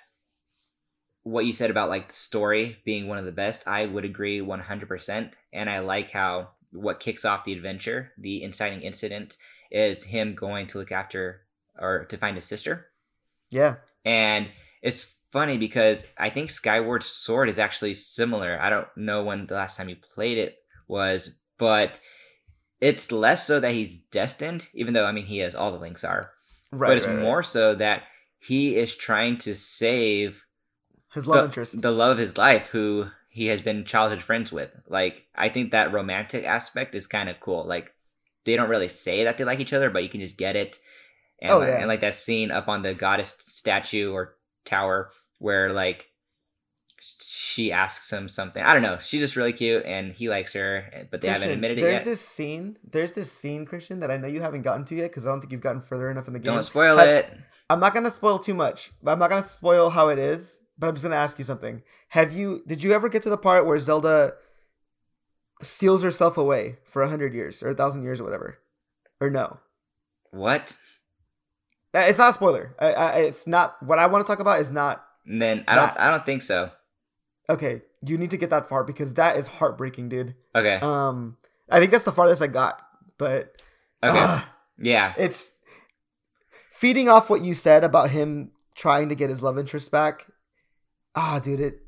what you said about like the story being one of the best, I would agree 100%. And I like how what kicks off the adventure, the inciting incident, is him going to look after or to find his sister. Yeah. And it's funny because I think Skyward Sword is actually similar. I don't know when the last time you played it was, but it's less so that he's destined, even though I mean he is, all the links are. Right. But it's right, more right. so that he is trying to save his love the, interest. The love of his life, who he has been childhood friends with. Like I think that romantic aspect is kind of cool. Like they don't really say that they like each other, but you can just get it. And, oh, yeah. and like that scene up on the goddess statue or tower where like she asks him something. I don't know. She's just really cute and he likes her, but they Christian, haven't admitted it there's yet. There's this scene. There's this scene, Christian, that I know you haven't gotten to yet because I don't think you've gotten further enough in the game. Don't spoil it. I'm not gonna spoil too much. But I'm not gonna spoil how it is but I'm just gonna ask you something. Have you did you ever get to the part where Zelda seals herself away for a hundred years or a thousand years or whatever, or no? What? Uh, it's not a spoiler. I, I, it's not what I want to talk about. Is not. then I don't. I don't think so. Okay, you need to get that far because that is heartbreaking, dude. Okay. Um, I think that's the farthest I got, but okay, uh, yeah, it's feeding off what you said about him trying to get his love interest back ah, dude, it.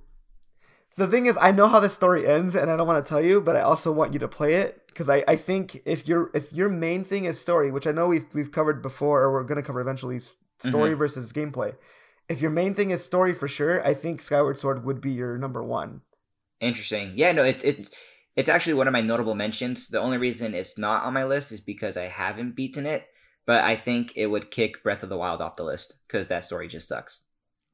The thing is, I know how the story ends, and I don't want to tell you, but I also want you to play it because I, I think if your if your main thing is story, which I know we've we've covered before, or we're gonna cover eventually, story mm-hmm. versus gameplay. If your main thing is story for sure, I think Skyward Sword would be your number one. Interesting. Yeah, no, it's it's it's actually one of my notable mentions. The only reason it's not on my list is because I haven't beaten it, but I think it would kick Breath of the Wild off the list because that story just sucks.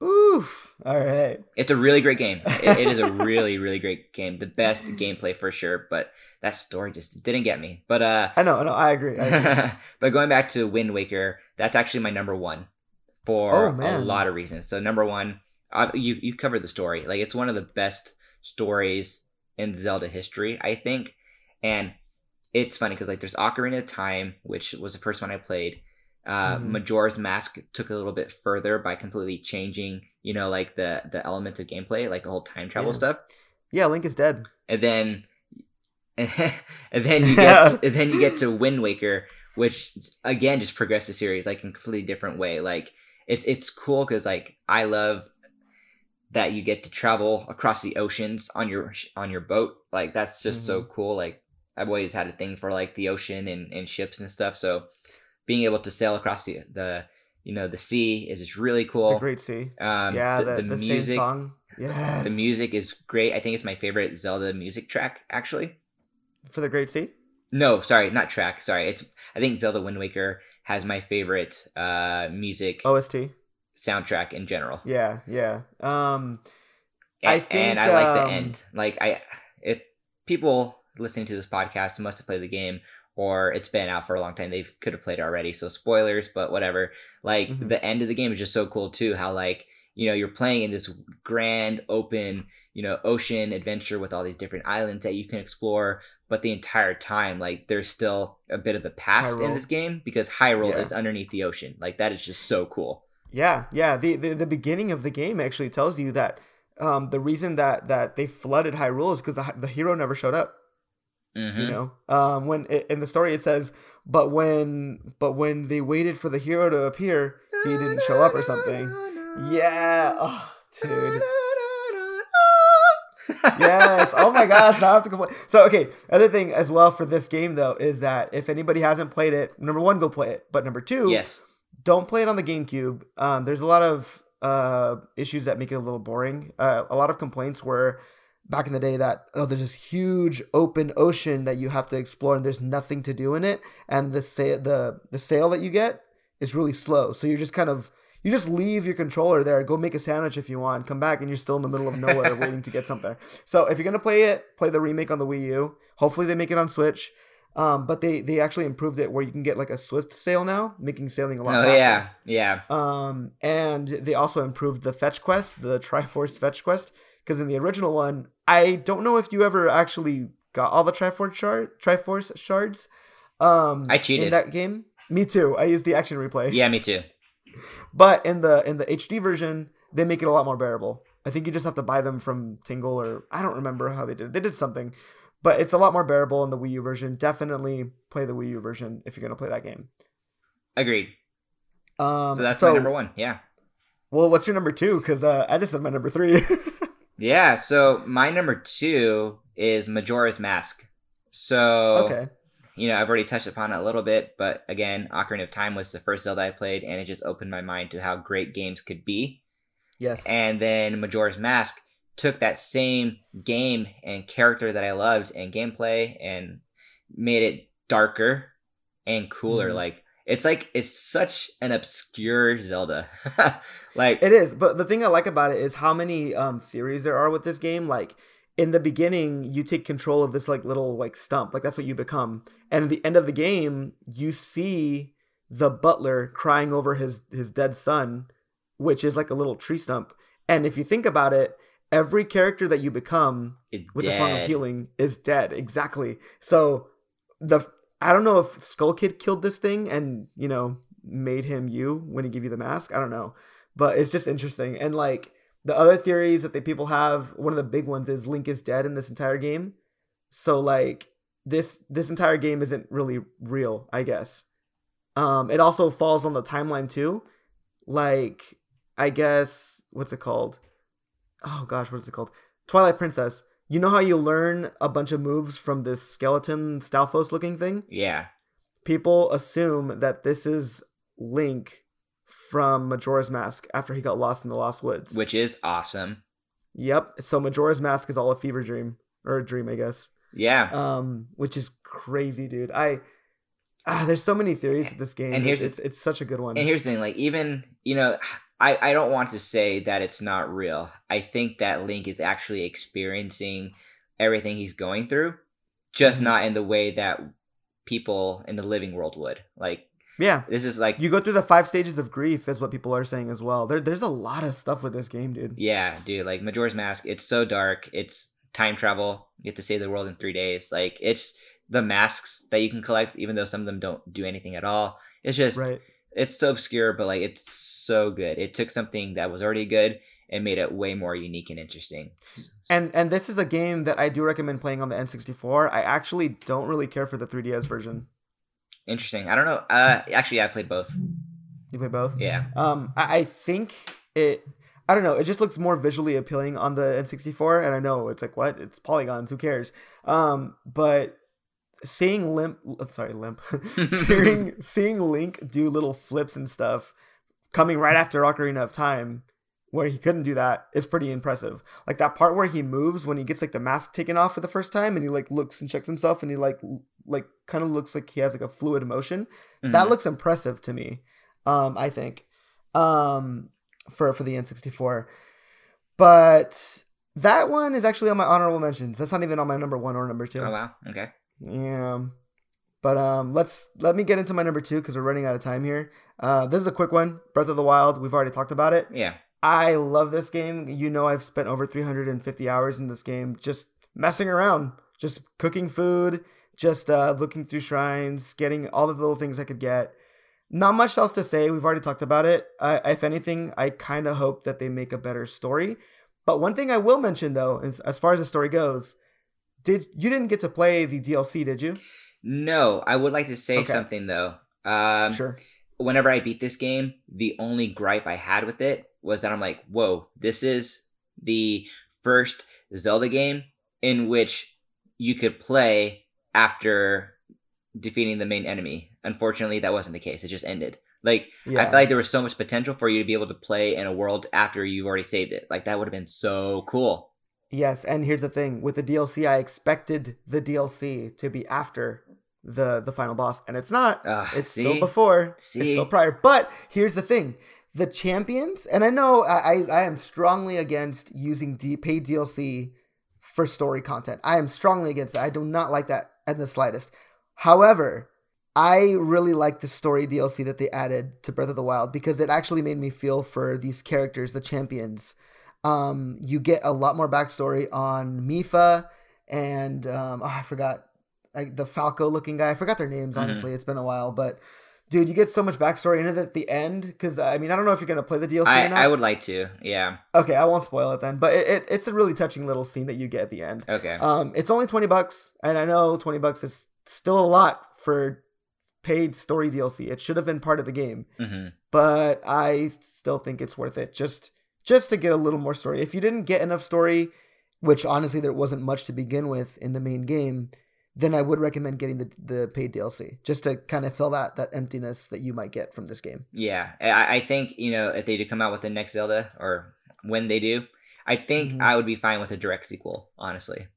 Oof. All right. It's a really great game. it, it is a really, really great game. The best gameplay for sure, but that story just didn't get me. But uh I know, I know, I agree. I agree. but going back to Wind Waker, that's actually my number one for oh, a lot of reasons. So number one, uh, you you covered the story. Like it's one of the best stories in Zelda history, I think. And it's funny because like there's Ocarina of Time, which was the first one I played. Uh, mm. Majora's Mask took a little bit further by completely changing, you know, like the the elements of gameplay, like the whole time travel yeah. stuff. Yeah, Link is dead. And then, and then you get and then you get to Wind Waker, which again just progressed the series like in a completely different way. Like it's it's cool because like I love that you get to travel across the oceans on your on your boat. Like that's just mm-hmm. so cool. Like I've always had a thing for like the ocean and, and ships and stuff. So being able to sail across the, the you know the sea is just really cool. The Great Sea. Um, yeah, the, the, the music. song. Yes. The music is great. I think it's my favorite Zelda music track actually. For the Great Sea. No, sorry, not track. Sorry, it's I think Zelda Wind Waker has my favorite uh music OST soundtrack in general. Yeah, yeah. Um, and, I think, and I like the um, end. Like I, if people listening to this podcast must have played the game or it's been out for a long time. They could have played it already. So spoilers, but whatever. Like mm-hmm. the end of the game is just so cool too. How like you know you're playing in this grand open you know ocean adventure with all these different islands that you can explore. But the entire time, like there's still a bit of the past Hyrule. in this game because Hyrule yeah. is underneath the ocean. Like that is just so cool. Yeah, yeah. The, the the beginning of the game actually tells you that um, the reason that that they flooded Hyrule is because the the hero never showed up. Mm-hmm. You know, um, when it, in the story it says, but when but when they waited for the hero to appear, he didn't show up or something. Yeah, oh, dude. yes. Oh my gosh. Now I have to complain. So okay. Other thing as well for this game though is that if anybody hasn't played it, number one, go play it. But number two, yes. don't play it on the GameCube. Um, there's a lot of uh, issues that make it a little boring. Uh, a lot of complaints were back in the day that oh, there's this huge open ocean that you have to explore and there's nothing to do in it, and the sa- the the sail that you get is really slow. So you're just kind of you just leave your controller there, go make a sandwich if you want, come back, and you're still in the middle of nowhere waiting to get something. So if you're gonna play it, play the remake on the Wii U. Hopefully they make it on Switch. Um, but they they actually improved it where you can get like a Swift sail now, making sailing a lot. Oh faster. yeah, yeah. Um, and they also improved the fetch quest, the Triforce fetch quest, because in the original one, I don't know if you ever actually got all the Triforce shard, Triforce shards. Um, I cheated. in that game. Me too. I used the action replay. Yeah, me too. But in the in the HD version, they make it a lot more bearable. I think you just have to buy them from Tingle or I don't remember how they did. It. They did something, but it's a lot more bearable in the Wii U version. Definitely play the Wii U version if you're gonna play that game. Agreed. Um, So that's my number one. Yeah. Well, what's your number two? Because uh, I just said my number three. Yeah. So my number two is Majora's Mask. So okay. you know, I've already touched upon it a little bit, but again, Ocarina of Time was the first Zelda I played, and it just opened my mind to how great games could be. Yes. And then Majora's Mask took that same game and character that I loved and gameplay and made it darker and cooler. Mhm. Like it's like it's such an obscure Zelda. like It is, but the thing I like about it is how many um, theories there are with this game. Like in the beginning, you take control of this like little like stump, like that's what you become, and at the end of the game, you see the butler crying over his his dead son, which is like a little tree stump. And if you think about it, every character that you become it's with the song of healing is dead. Exactly. So the I don't know if Skull Kid killed this thing and you know made him you when he gave you the mask. I don't know, but it's just interesting. And like the other theories that the people have, one of the big ones is Link is dead in this entire game. So like this this entire game isn't really real, I guess. Um, it also falls on the timeline too. Like I guess what's it called? Oh gosh, what is it called? Twilight Princess. You know how you learn a bunch of moves from this skeleton Stalfos looking thing? Yeah. People assume that this is Link from Majora's Mask after he got lost in the Lost Woods. Which is awesome. Yep. So Majora's Mask is all a fever dream or a dream, I guess. Yeah. Um, which is crazy, dude. I ah, there's so many theories with this game. And here's it's it's such a good one. And here's the thing, like even you know, I I don't want to say that it's not real. I think that Link is actually experiencing everything he's going through, just Mhm. not in the way that people in the living world would. Like yeah. this is like You go through the five stages of grief, is what people are saying as well. There, there's a lot of stuff with this game, dude. yeah, dude, like Majora's Mask. It's so dark. It's time travel. You get to save the world in three days. Like it's the masks that you can collect, even though some of them don't do anything at all. It's just Right. It's so obscure, but like it's so good. It took something that was already good and made it way more unique and interesting. And and this is a game that I do recommend playing on the N64. I actually don't really care for the 3DS version. Interesting. I don't know. Uh, actually, I played both. You play both? Yeah. Um, I, I think it. I don't know. It just looks more visually appealing on the N64, and I know it's like what? It's polygons. Who cares? Um, but seeing Limp, sorry, Limp, seeing seeing Link do little flips and stuff, coming right after Ocarina of Time, where he couldn't do that, is pretty impressive. Like that part where he moves when he gets like the mask taken off for the first time, and he like looks and checks himself, and he like like kind of looks like he has like a fluid motion that Mhm. looks impressive to me um i think um for for the n64 but that one is actually on my honorable mentions that's not even on my number one or number two Oh wow. Okay. Yeah but um let's let me get into my number two because we're running out of time here uh this is a quick one breath of the wild we've already talked about it Yeah. I love this game. You know, I've spent over 350 hours in this game just messing around, just cooking food, just uh, looking through shrines, getting all the little things I could get. Not much else to say. We've already talked about it. I, if anything, I kind of hope that they make a better story. But one thing I will mention, though, as far as the story goes, did you didn't get to play the DLC, did you? No, I would like to say Okay. something though. Um, sure. whenever I beat this game, the only gripe I had with it was that I'm like, whoa, this is the first Zelda game in which you could play after defeating the main enemy. Unfortunately, that wasn't the case. It just ended. Like I Yeah. feel like there was so much potential for you to be able to play in a world after you've already saved it. Like that would have been so cool. Yes, and here's the thing: with the DLC, I expected the DLC to be after the the final boss, and it's not. Ugh, it's see? still before. It's still prior. But here's the thing: the champions, and I know I I, I am strongly against using D, paid DLC for story content. I am strongly against that. I do not like that in the slightest. However, I really like the story DLC that they added to Breath of the Wild because it actually made me feel for these characters, the champions. Um, you get a lot more backstory on Mipha and um, oh, I forgot like the Falco looking guy. I forgot their names. Mhm. Honestly, it's been a while, but dude, you get so much backstory in it at the end. Because I mean, I don't know if you're gonna play the DLC I. I would like to. Yeah. Okay, I won't spoil it then, but it, it, it's a really touching little scene that you get at the end. Okay. Um, it's only twenty bucks, and I know twenty bucks is still a lot for paid story DLC. It should have been part of the game, hmm but I still think it's worth it just just to get a little more story. If you didn't get enough story, which honestly there wasn't much to begin with in the main game, then I would recommend getting the the paid DLC just to kind of fill that that emptiness that you might get from this game. Yeah. I, I think you know if they do come out with the next Zelda or when they do, I think Mhm. I would be fine with a direct sequel. Honestly.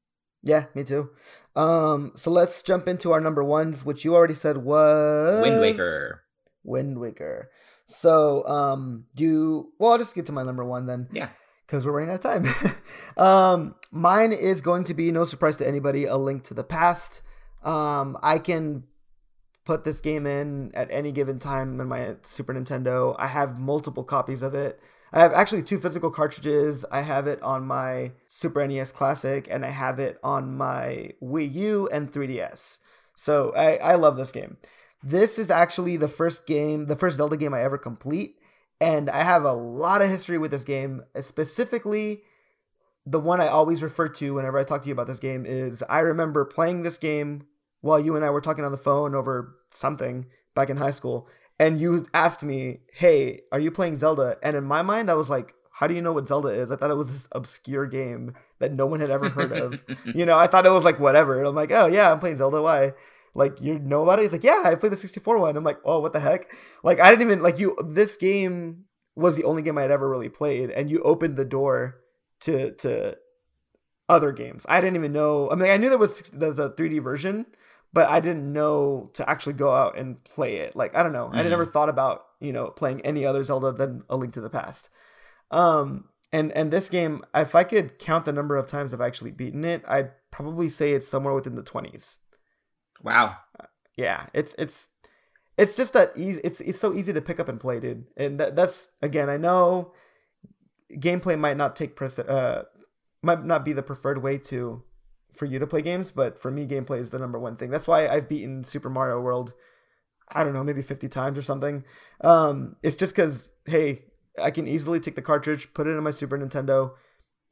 Yeah, me too. Um, so let's jump into our number ones, which you already said was Wind Waker. Wind Waker. So, um, you, well, I'll just get to my number one then. Yeah. Because we're running out of time. um, mine is going to be no surprise to anybody. A Link to the Past. Um, I can put this game in at any given time in my Super Nintendo. I have multiple copies of it. I have actually two physical cartridges. I have it on my Super NES Classic, and I have it on my Wii U and 3DS. So I, I love this game. This is actually the first game, the first Zelda game I ever complete, and I have a lot of history with this game. Specifically, the one I always refer to whenever I talk to you about this game is I remember playing this game while you and I were talking on the phone over something back in high school, and you asked me, "Hey, are you playing Zelda?" And in my mind, I was like, "How do you know what Zelda is?" I thought it was this obscure game that no one had ever heard of. you know, I thought it was like whatever. And I'm like, "Oh yeah, I'm playing Zelda. Why?" Like you know about it? He's like, "Yeah, I played the 64 one." I'm like, "Oh, what the heck?" Like I didn't even like you. This game was the only game I had ever really played, and you opened the door to to other games. I didn't even know. I mean, I knew there was there's a 3D version, but I didn't know to actually go out and play it. Like I don't know. I Mhm. never thought about you know playing any other Zelda than A Link to the Past. Um, and and this game, if I could count the number of times I've actually beaten it, I'd probably say it's somewhere within the 20s. Wow. Yeah, it's it's it's just that easy. It's it's so easy to pick up and play, dude. And that, that's again, I know gameplay might not take pres- uh might not be the preferred way to for you to play games, but for me, gameplay is the number one thing. That's why I've beaten Super Mario World. I don't know, maybe fifty times or something. Um, it's just because hey, I can easily take the cartridge, put it in my Super Nintendo,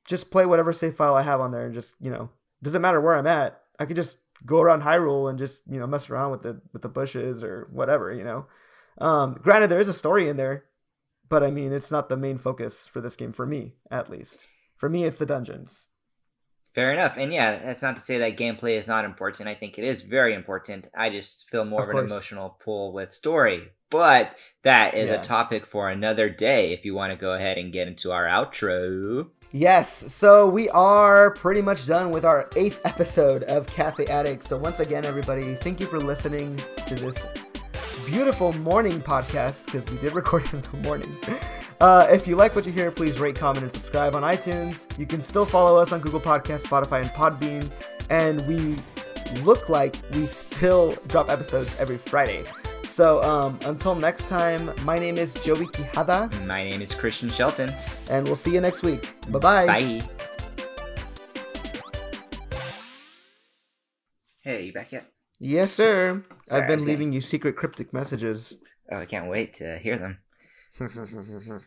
just play whatever save file I have on there, and just you know, doesn't matter where I'm at. I could just go around Hyrule and just you know mess around with the with the bushes or whatever. You know, um, granted there is a story in there, but I mean it's not the main focus for this game for me at least. For me, it's the dungeons. Fair enough. And yeah, that's not to say that gameplay is not important. I think it is very important. I just feel more Of of, an emotional pull with story. But that is Yeah. a topic for another day if you want to go ahead and get into our outro. Yes, so we are pretty much done with our eighth episode of Cafe Addict. So once again, everybody, thank you for listening to this beautiful morning podcast because we did record it in the morning. Uh, if you like what you hear, please rate, comment, and subscribe on iTunes. You can still follow us on Google Podcasts, Spotify, and Podbean. And we look like we still drop episodes every Friday. So um, until next time, my name is Joey Quijada, My name is Christian Shelton. and we'll see you next week. Bye-bye. Bye. Hey, you back yet? Yes, sir. Sorry, I've been leaving you secret cryptic messages. Oh, I can't wait to hear them.